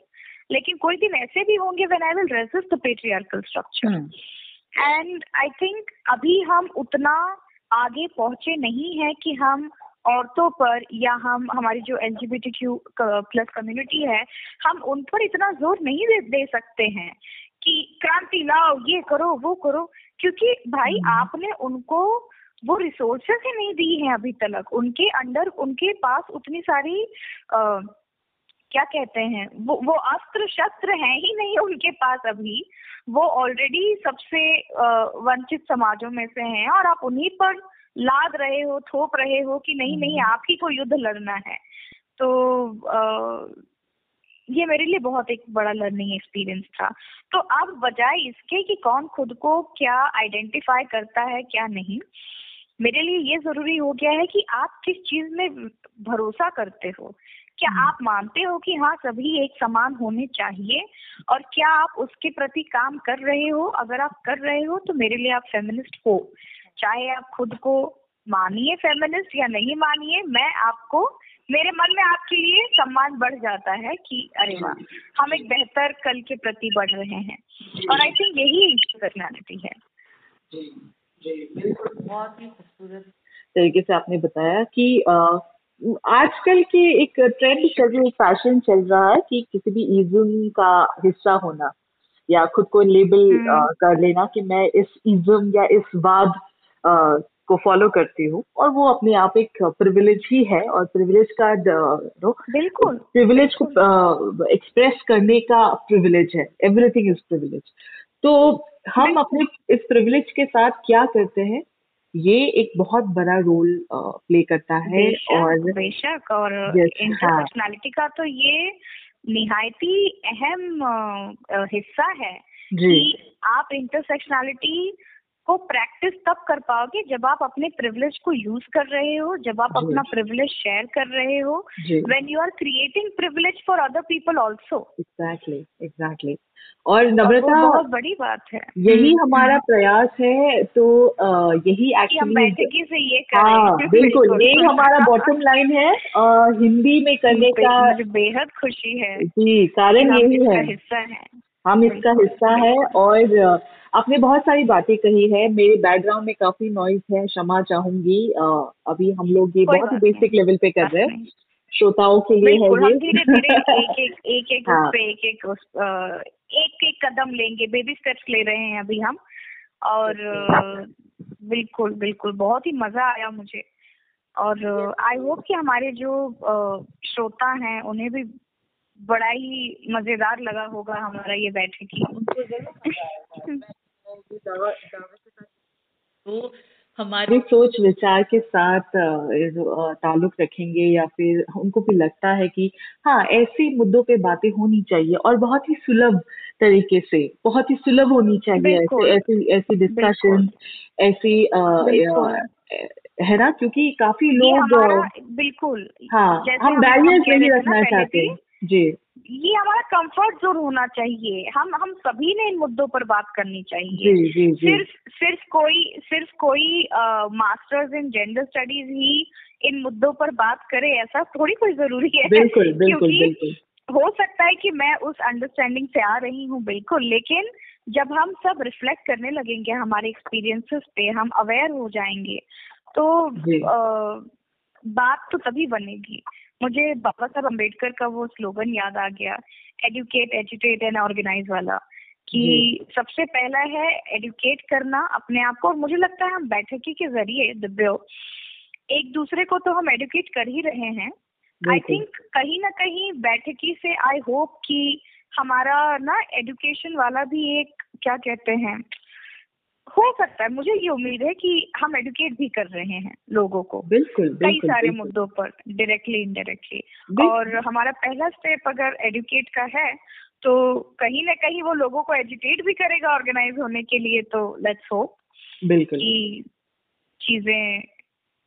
लेकिन कोई दिन ऐसे भी होंगे when I will resist the patriarchal structure and I think अभी हम उतना आगे पहुँचे नहीं है कि हम औरतों पर या हम हमारी जो एल प्लस कम्युनिटी है हम उन पर इतना ज़ोर नहीं दे, दे सकते हैं कि क्रांति लाओ ये करो वो करो क्योंकि भाई हम्म। आपने उनको वो रिसोर्सेस ही नहीं दी है अभी तक उनके अंडर उनके पास उतनी सारी क्या कहते हैं वो वो अस्त्र शस्त्र हैं ही नहीं उनके पास अभी। वो ऑलरेडी सबसे वंचित समाजों में से हैं और आप उन्हीं पर लाद रहे हो थोप रहे हो कि नहीं नहीं हम्म। आप ही को युद्ध लड़ना है। तो आ, ये मेरे लिए बहुत एक बड़ा लर्निंग एक्सपीरियंस था। तो अब बजाय इसके कि कौन खुद को क्या आइडेंटिफाई करता है क्या नहीं मेरे लिए ये ज़रूरी हो गया है कि आप किस चीज़ में भरोसा करते हो। क्या हम्म। आप मानते हो कि हाँ सभी एक समान होने चाहिए? और क्या आप उसके प्रति काम कर रहे हो? अगर आप कर रहे हो तो मेरे लिए आप फेमिनिस्ट हो। चाहे आप खुद को मानिए फेमिनिस्ट या नहीं मानिए मैं आपको मेरे मन में आपके लिए सम्मान बढ़ जाता है कि अरे वाह हम एक बेहतर कल के प्रति बढ़ रहे हैं। और आई थिंक यही पर्सनैलिटी है। बहुत ही खूबसूरत तरीके से आपने बताया कि आजकल के एक ट्रेंड चल रही फ़ैशन चल रहा है कि किसी भी इज्म का हिस्सा होना या खुद को लेबल हम्म। कर लेना कि मैं इस इज्म या इस वाद को फॉलो करती हूँ और वो अपने आप एक प्रिविलेज ही है और प्रिविलेज का नो बिल्कुल। प्रिविलेज को एक्सप्रेस करने का प्रिविलेज है। एवरीथिंग इज़ प्रिविलेज तो हम अपने इस प्रिविलेज के साथ क्या करते हैं? ये एक बहुत बड़ा रोल प्ले करता है और बेशक और इंटरनेशनलिटी हाँ. का तो ये निहायती अहम हिस्सा है कि आप इंटरसेक्शनलिटी को प्रैक्टिस तब कर पाओगे जब आप अपने प्रिविलेज को यूज़ कर रहे हो जब आप अपना प्रिविलेज शेयर कर रहे हो when you are creating privilege for other people also exactly exactly और नम्रता बहुत बड़ी बात है। यही हम्म, हमारा। प्रयास है तो आ, यही एक्चुअली से ये हाँ <laughs> बिल्कुल यही हमारा बॉटम लाइन है आ, हिंदी में करने का बेहद खुशी है जी कारण यही है। हिस्सा है। हम इसका हिस्सा है और आपने बहुत सारी बातें कही है। मेरे बैकग्राउंड में काफ़ी नॉइज़ है क्षमा चाहूँगी। अभी हम लोग ये बहुत ही बेसिक लेवल पे कर रहे हैं। श्रोताओं के लिए है ये। एक एक हाँ. पे एक एक एक एक कदम लेंगे। बेबी स्टेप्स ले रहे हैं अभी हम। और बिल्कुल बिल्कुल बहुत ही मज़ा आया मुझे। और आई होप कि हमारे जो श्रोता हैं उन्हें भी बड़ा ही मज़ेदार लगा होगा हमारा ये बैठक ही तो हमारे सोच विचार के साथ ताल्लुक रखेंगे या फिर उनको भी लगता है कि हाँ ऐसे मुद्दों पे बातें होनी चाहिए और बहुत ही सुलभ तरीके से बहुत ही सुलभ होनी चाहिए ऐसे ऐसी ऐसी डिस्कशन ऐसी है ना? क्योंकि काफ़ी लोग बिल्कुल। हाँ हम बैरियर्स नहीं रखना चाहते। जी। ये हमारा कंफर्ट जोन होना चाहिए। हम हम सभी ने इन मुद्दों पर बात करनी चाहिए। जी, जी, जी. सिर्फ़ सिर्फ़ कोई सिर्फ़ कोई मास्टर्स इन जेंडर स्टडीज़ ही इन मुद्दों पर बात करे ऐसा थोड़ी कोई ज़रूरी है। बिल्कुल, बिल्कुल, क्योंकि हो सकता है कि मैं उस अंडरस्टैंडिंग से आ रही हूँ बिल्कुल लेकिन जब हम सब रिफ्लेक्ट करने लगेंगे हमारे एक्सपीरियंसेस पे हम अवेयर हो जाएँगे तो आ, बात तो तभी बनेगी। मुझे बाबा साहब अंबेडकर का वो स्लोगन याद आ गया एडुकेट एजुकेट एंड ऑर्गेनाइज वाला कि सबसे पहला है एडुकेट करना अपने आप को और मुझे लगता है हम बैठकी के ज़रिए दिव्यो एक दूसरे को तो हम एडुकेट कर ही रहे हैं। आई थिंक कहीं ना कहीं बैठकी से आई होप कि हमारा ना एडुकेशन वाला भी एक क्या कहते हैं हो सकता है मुझे ये उम्मीद है कि हम एडुकेट भी कर रहे हैं लोगों को बिल्कुल कई सारे मुद्दों पर डायरेक्टली इनडायरेक्टली और हमारा पहला स्टेप अगर एडुकेट का है तो कहीं ना कहीं वो लोगों को एजुकेट भी करेगा ऑर्गेनाइज होने के लिए तो लेट्स होप बिल्कुल। कि चीज़ें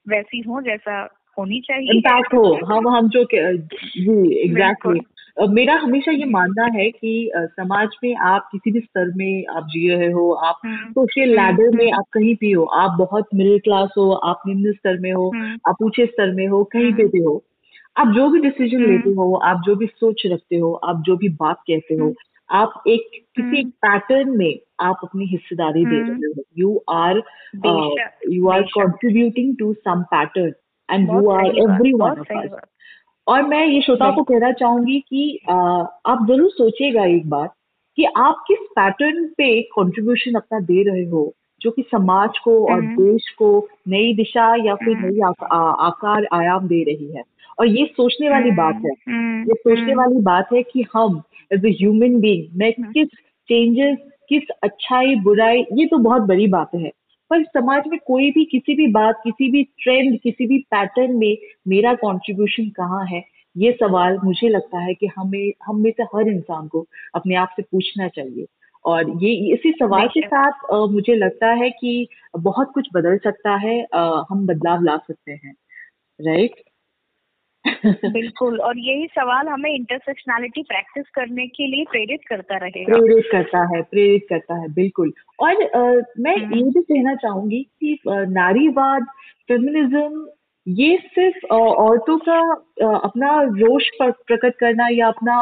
वैसी हों जैसा होनी चाहिए। इम्पैक्ट हो। हम हम जो जी एग्जैक्टली मेरा हमेशा ये मानना है कि समाज में आप किसी भी स्तर में आप जी रहे हो आप सोशल हम्म, लैडर हम्म, में हम्म। आप कहीं भी हो आप बहुत मिडिल क्लास हो आप निम्न स्तर में हो आप ऊँचे स्तर में हो कहीं पे भी हो आप जो भी डिसीज़न लेते हो आप जो भी सोच रखते हो आप जो भी बात कहते हो आप एक किसी पैटर्न में आप अपनी हिस्सेदारी दे रहे हो। You are you are contributing to some pattern and you are every one of us और मैं ये श्रोताओं को कहना चाहूँगी कि आ, आप ज़रूर सोचिएगा एक बार कि आप किस पैटर्न पे कंट्रीब्यूशन अपना दे रहे हो जो कि समाज को और हम्म। देश को नई दिशा या फिर हम्म। नई आकार आयाम दे रही है और ये सोचने वाली हम्म। बात है ये सोचने वाली बात है कि हम एज ए ह्यूमन बींग मैं किस चेंजेस किस अच्छाई बुराई ये तो बहुत बड़ी बात है पर समाज में कोई भी किसी भी बात किसी भी ट्रेंड किसी भी पैटर्न में मेरा कॉन्ट्रीब्यूशन कहाँ है? ये सवाल मुझे लगता है कि हमें हम में से हर इंसान को अपने आप से पूछना चाहिए। और ये इसी सवाल के साथ आ, मुझे लगता है कि बहुत कुछ बदल सकता है आ, हम बदलाव ला सकते हैं। राइट बिल्कुल और यही सवाल हमें इंटरसेक्शनैलिटी प्रैक्टिस करने के लिए प्रेरित करता रहे प्रेरित करता है प्रेरित करता है बिल्कुल और आ, मैं हम्म। ये भी कहना चाहूँगी कि नारीवाद फेमिनिज्म ये सिर्फ़ औरतों का अपना रोष प्रकट करना या अपना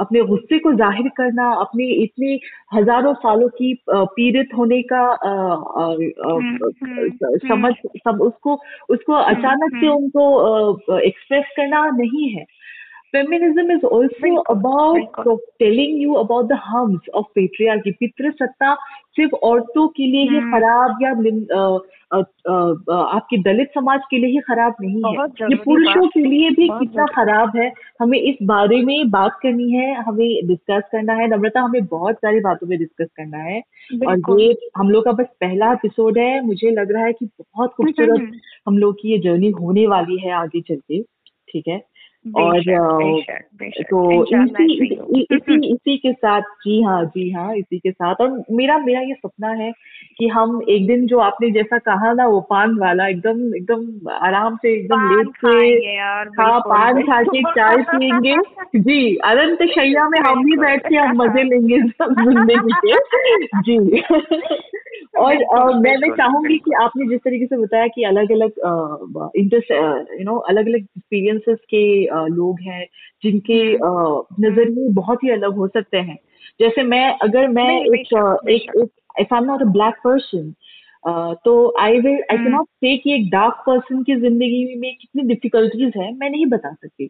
अपने गुस्से को ज़ाहिर करना अपने इतने हज़ारों सालों की पीड़ित होने का हम्म, हम्म, समझ सब उसको उसको अचानक से उनको एक्सप्रेस करना नहीं है। Feminism is also about telling you about the harms of patriarchy. पितृसत्ता सिर्फ़ औरतों के लिए ही हम्म। खराब या आपके दलित समाज के लिए ही खराब नहीं है। ये पुरुषों के लिए भी कितना खराब है। हमें इस बारे में बात करनी है हमें डिस्कस करना है। नम्रता हमें बहुत सारी बातों में डिस्कस करना है। और ये हम लोग का बस पहला एपिसोड है। मुझे लग रहा है कि बहुत हम्म, खूबसूरत हम्म, हम लोग की ये जर्नी होने वाली है आगे चल के। ठीक है? और तो इसी इसी इसी के साथ जी हाँ जी हाँ इसी के साथ। और मेरा मेरा ये सपना है कि हम एक दिन जो आपने जैसा कहा ना वो पान वाला एकदम एकदम आराम से एकदम लेट के हाँ पान खा के चाय पियेंगे। जी अनंत शैया में हम भी बैठ के हम मज़े लेंगे ज़िंदगी के जी। और मैं मैं चाहूँगी कि आपने जिस तरीके से बताया कि अलग अलग इंटर यू नो अलग अलग एक्सपीरियंसेस के लोग हैं जिनके हम्म। नज़रिए बहुत ही अलग हो सकते हैं जैसे मैं अगर मैं एक एक if I am not a black person तो I will I can not say कि एक डार्क पर्सन की ज़िंदगी में कितनी डिफिकल्टीज है मैं नहीं बता सकती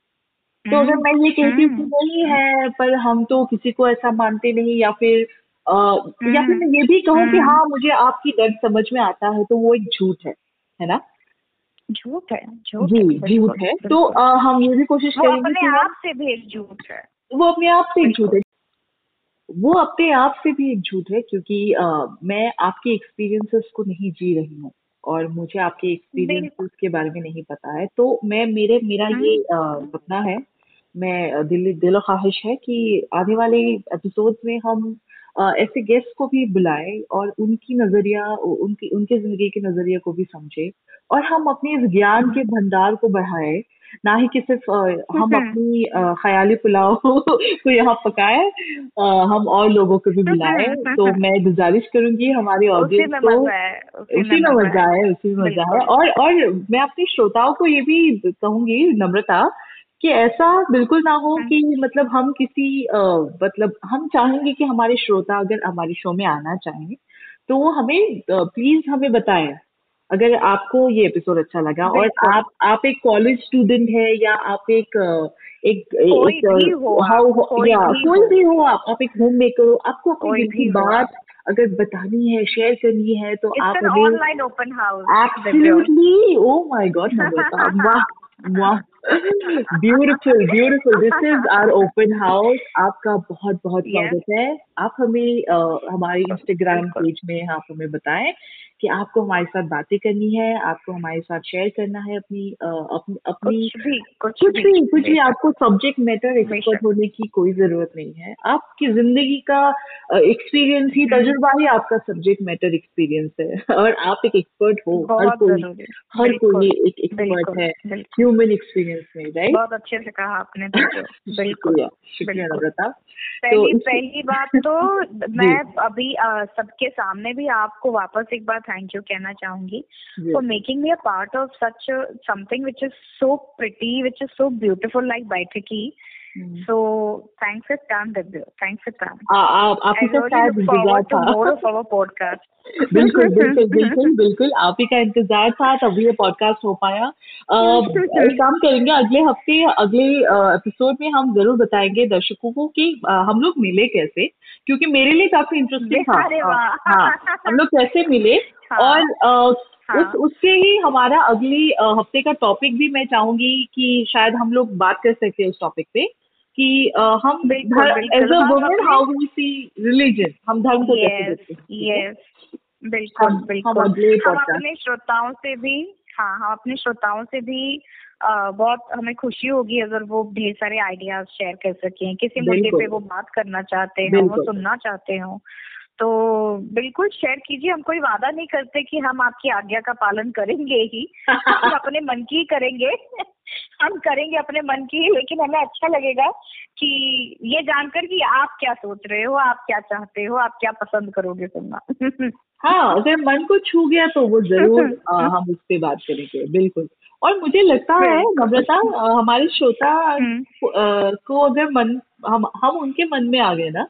तो अगर हम्म। मैं ये कहती हूँ नहीं है पर हम तो किसी को ऐसा मानते नहीं या फिर या फिर मैं ये भी कहूँ कि हम्म। हाँ मुझे आपकी दर्द समझ में आता है तो वो एक झूठ है है ना झूठ है झूठ जी झूठ है। तो आ, हम ये भी कोशिश करेंगे अपने आप से भी एक झूठ है। वो अपने आप से एक झूठ है। वो अपने आप से भी एक झूठ है क्योंकि आ, मैं आपके एक्सपीरियंसेस को नहीं जी रही हूँ और मुझे आपके एक्सपीरियंसेस के बारे में नहीं पता है। तो मैं मेरे मेरा ये हम्म। सपना है मैं दिल दिल ख्वाहिश है कि आने वाले एपिसोड में हम ऐसे गेस्ट को भी बुलाए और उनकी नज़रिया उनकी उनके ज़िंदगी के नज़रिए को भी समझे और हम अपने इस ज्ञान के भंडार को बढ़ाए। ना ही कि सिर्फ़ हम हम्म। अपनी ख्याली पुलाव <laughs> को यहाँ पकाए हम और लोगों को भी बुलाए। तो मैं गुजारिश करूँगी हमारे ऑडियंस को उसी में मज़ा आए। उसी में मज़ा आए। और और मैं अपने श्रोताओं को ये भी कहूँगी नम्रता कि ऐसा बिल्कुल ना हो हाँ। कि मतलब हम किसी आ, मतलब हम चाहेंगे कि हमारे श्रोता अगर हमारे शो में आना चाहें तो वो हमें प्लीज़ हमें बताएँ। अगर आपको ये एपिसोड अच्छा लगा और आप आप एक कॉलेज स्टूडेंट है या आप एक एक कोई एक, भी हो हाउ या, कोई। भी हो। आप आप एक होम मेकर हो आपको अपनी भी बात अगर बतानी है शेयर करनी है तो आप online open house absolutely oh my god वाह <laughs> वाह beautiful beautiful this is our open house आपका बहुत बहुत स्वागत है। आप हमें हमारे इंस्टाग्राम पेज में आप हमें बताएँ कि आपको हमारे साथ बातें करनी है आपको हमारे साथ शेयर करना है अपनी अपनी अपनी कुछ भी कुछ, कुछ भी कुछ भी आपको सब्जेक्ट मैटर एक्सपर्ट होने की कोई ज़रूरत नहीं है। आपकी ज़िंदगी का एक्सपीरियंस ही हम्म। तजुर्बा ही आपका सब्जेक्ट मैटर एक्सपीरियंस है। <laughs> और आप एक एक्सपर्ट हो हर कोई हर कोई एक एक्सपर्ट है ह्यूमन एक्सपीरियंस में राइट बहुत अच्छे से कहा आपने <laughs> बिल्कुल शुक्रिया नम्रता। पहली तो पहली बात तो <laughs> मैं अभी सबके सामने भी आपको वापस एक बार थैंक यू कहना चाहूँगी for making me a part of such something which is so pretty which is so beautiful like बैठकी So thanks for time, Divya. Thanks for time. आप आपकी तो शायद इंतज़ार था more of our podcast. <laughs> बिल्कुल बिल्कुल बिल्कुल बिल्कुल। आप ही का इंतज़ार था तभी ये पॉडकास्ट हो पाया। एक काम करेंगे अगले हफ़्ते अगले एपिसोड में हम ज़रूर बताएँगे दर्शकों को कि हम लोग मिले कैसे क्योंकि मेरे लिए काफ़ी इंटरेस्टिंग था। हाँ हम लोग कैसे मिले? हाँ। और हाँ. उस उससे ही हमारा अगली हफ़्ते का टॉपिक भी मैं चाहूँगी कि शायद हम लोग बात कर सकते हैं उस टॉपिक पे। कि uh, हम as a women how we see religion हम धर्म को कैसे देखते हैं? बिल्कुल बिल्कुल। हम अपने श्रोताओं से भी हाँ हम अपने श्रोताओं से भी आ, बहुत हमें खुशी होगी अगर वो ढेर सारे आइडियाज़ शेयर कर सकें। किसी मुद्दे पे वो बात करना चाहते हो वो सुनना चाहते हो। तो बिल्कुल शेयर कीजिए हम कोई वादा नहीं करते कि हम आपकी आज्ञा का पालन करेंगे ही। <laughs> हम अपने मन की करेंगे। हम करेंगे अपने मन की लेकिन हमें अच्छा लगेगा कि ये जानकर कि आप क्या सोच रहे हो आप क्या चाहते हो आप क्या पसंद करोगे सुनना। <laughs> हाँ अगर मन को छू गया तो वो ज़रूर <laughs> आ, हम उस पर बात करेंगे बिल्कुल। और मुझे लगता है नम्रता हमारे श्रोता हम्म। को अगर मन हम हम उनके मन में आ गए ना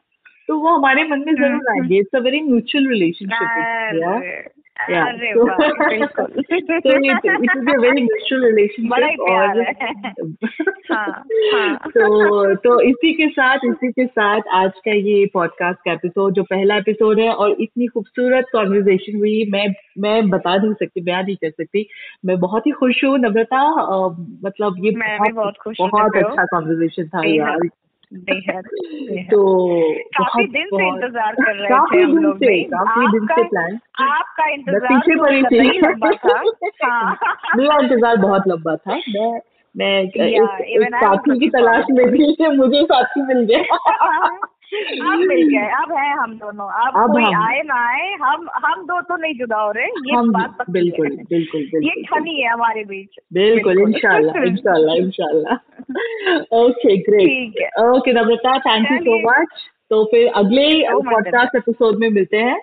तो वो हमारे मन में ज़रूर हम्म, हम्म। आएँगे। It's a very mutual relationship yeah. So, so it, it will a very natural relationship और <laughs> हाँ, हाँ. तो तो इसी के साथ इसी के साथ आज का ये पॉडकास्ट का एपिसोड जो पहला एपिसोड है और इतनी खूबसूरत कॉन्वर्जेशन हुई। मैं मैं बता नहीं सकती बयान नहीं कर सकती। मैं बहुत ही खुश हूँ नम्रता मतलब ये बहुत बहुत, बहुत अच्छा कॉन्वर्जेशन था यार। बेहद तो काफ़ी दिन से इंतज़ार कर रहे थे हम लोग काफ़ी दिन से प्लान आपका इंतज़ार पीछे पड़ी थी। लंबा था। हाँ। <laughs> मेरा इंतज़ार बहुत लंबा था। मैं मैं एक साथी की तलाश में थी <laughs> मुझे साथी मिल गया। <laughs> अब मिल गए अब है हम दोनों अब, अब कोई आए ना आए हम हम दो तो नहीं जुदा हो रहे ये बात बिल्कुल बिल्कुल बिल्कुल ये खनी है हमारे बीच। बिल्कुल इंशाल्लाह इंशाल्लाह इंशाल्लाह। Okay great okay Namrata thank you so much तो फिर अगले पॉडकास्ट एपिसोड में मिलते हैं।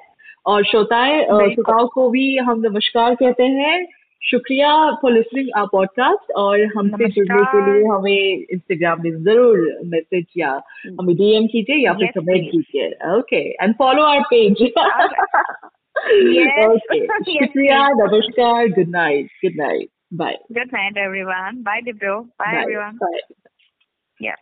और श्रोताएँ श्रोताओं को भी हम नमस्कार कहते हैं। शुक्रिया फॉर लिसनिंग आवर पॉडकास्ट और हमसे जुड़ने के लिए हमें इंस्टाग्राम में ज़रूर मैसेज या हमें डीएम कीजिए या फिर कमेंट कीजिए। Okay and follow our page okay शुक्रिया नमस्कार good night good night bye good night everyone bye Divyo bye everyone bye या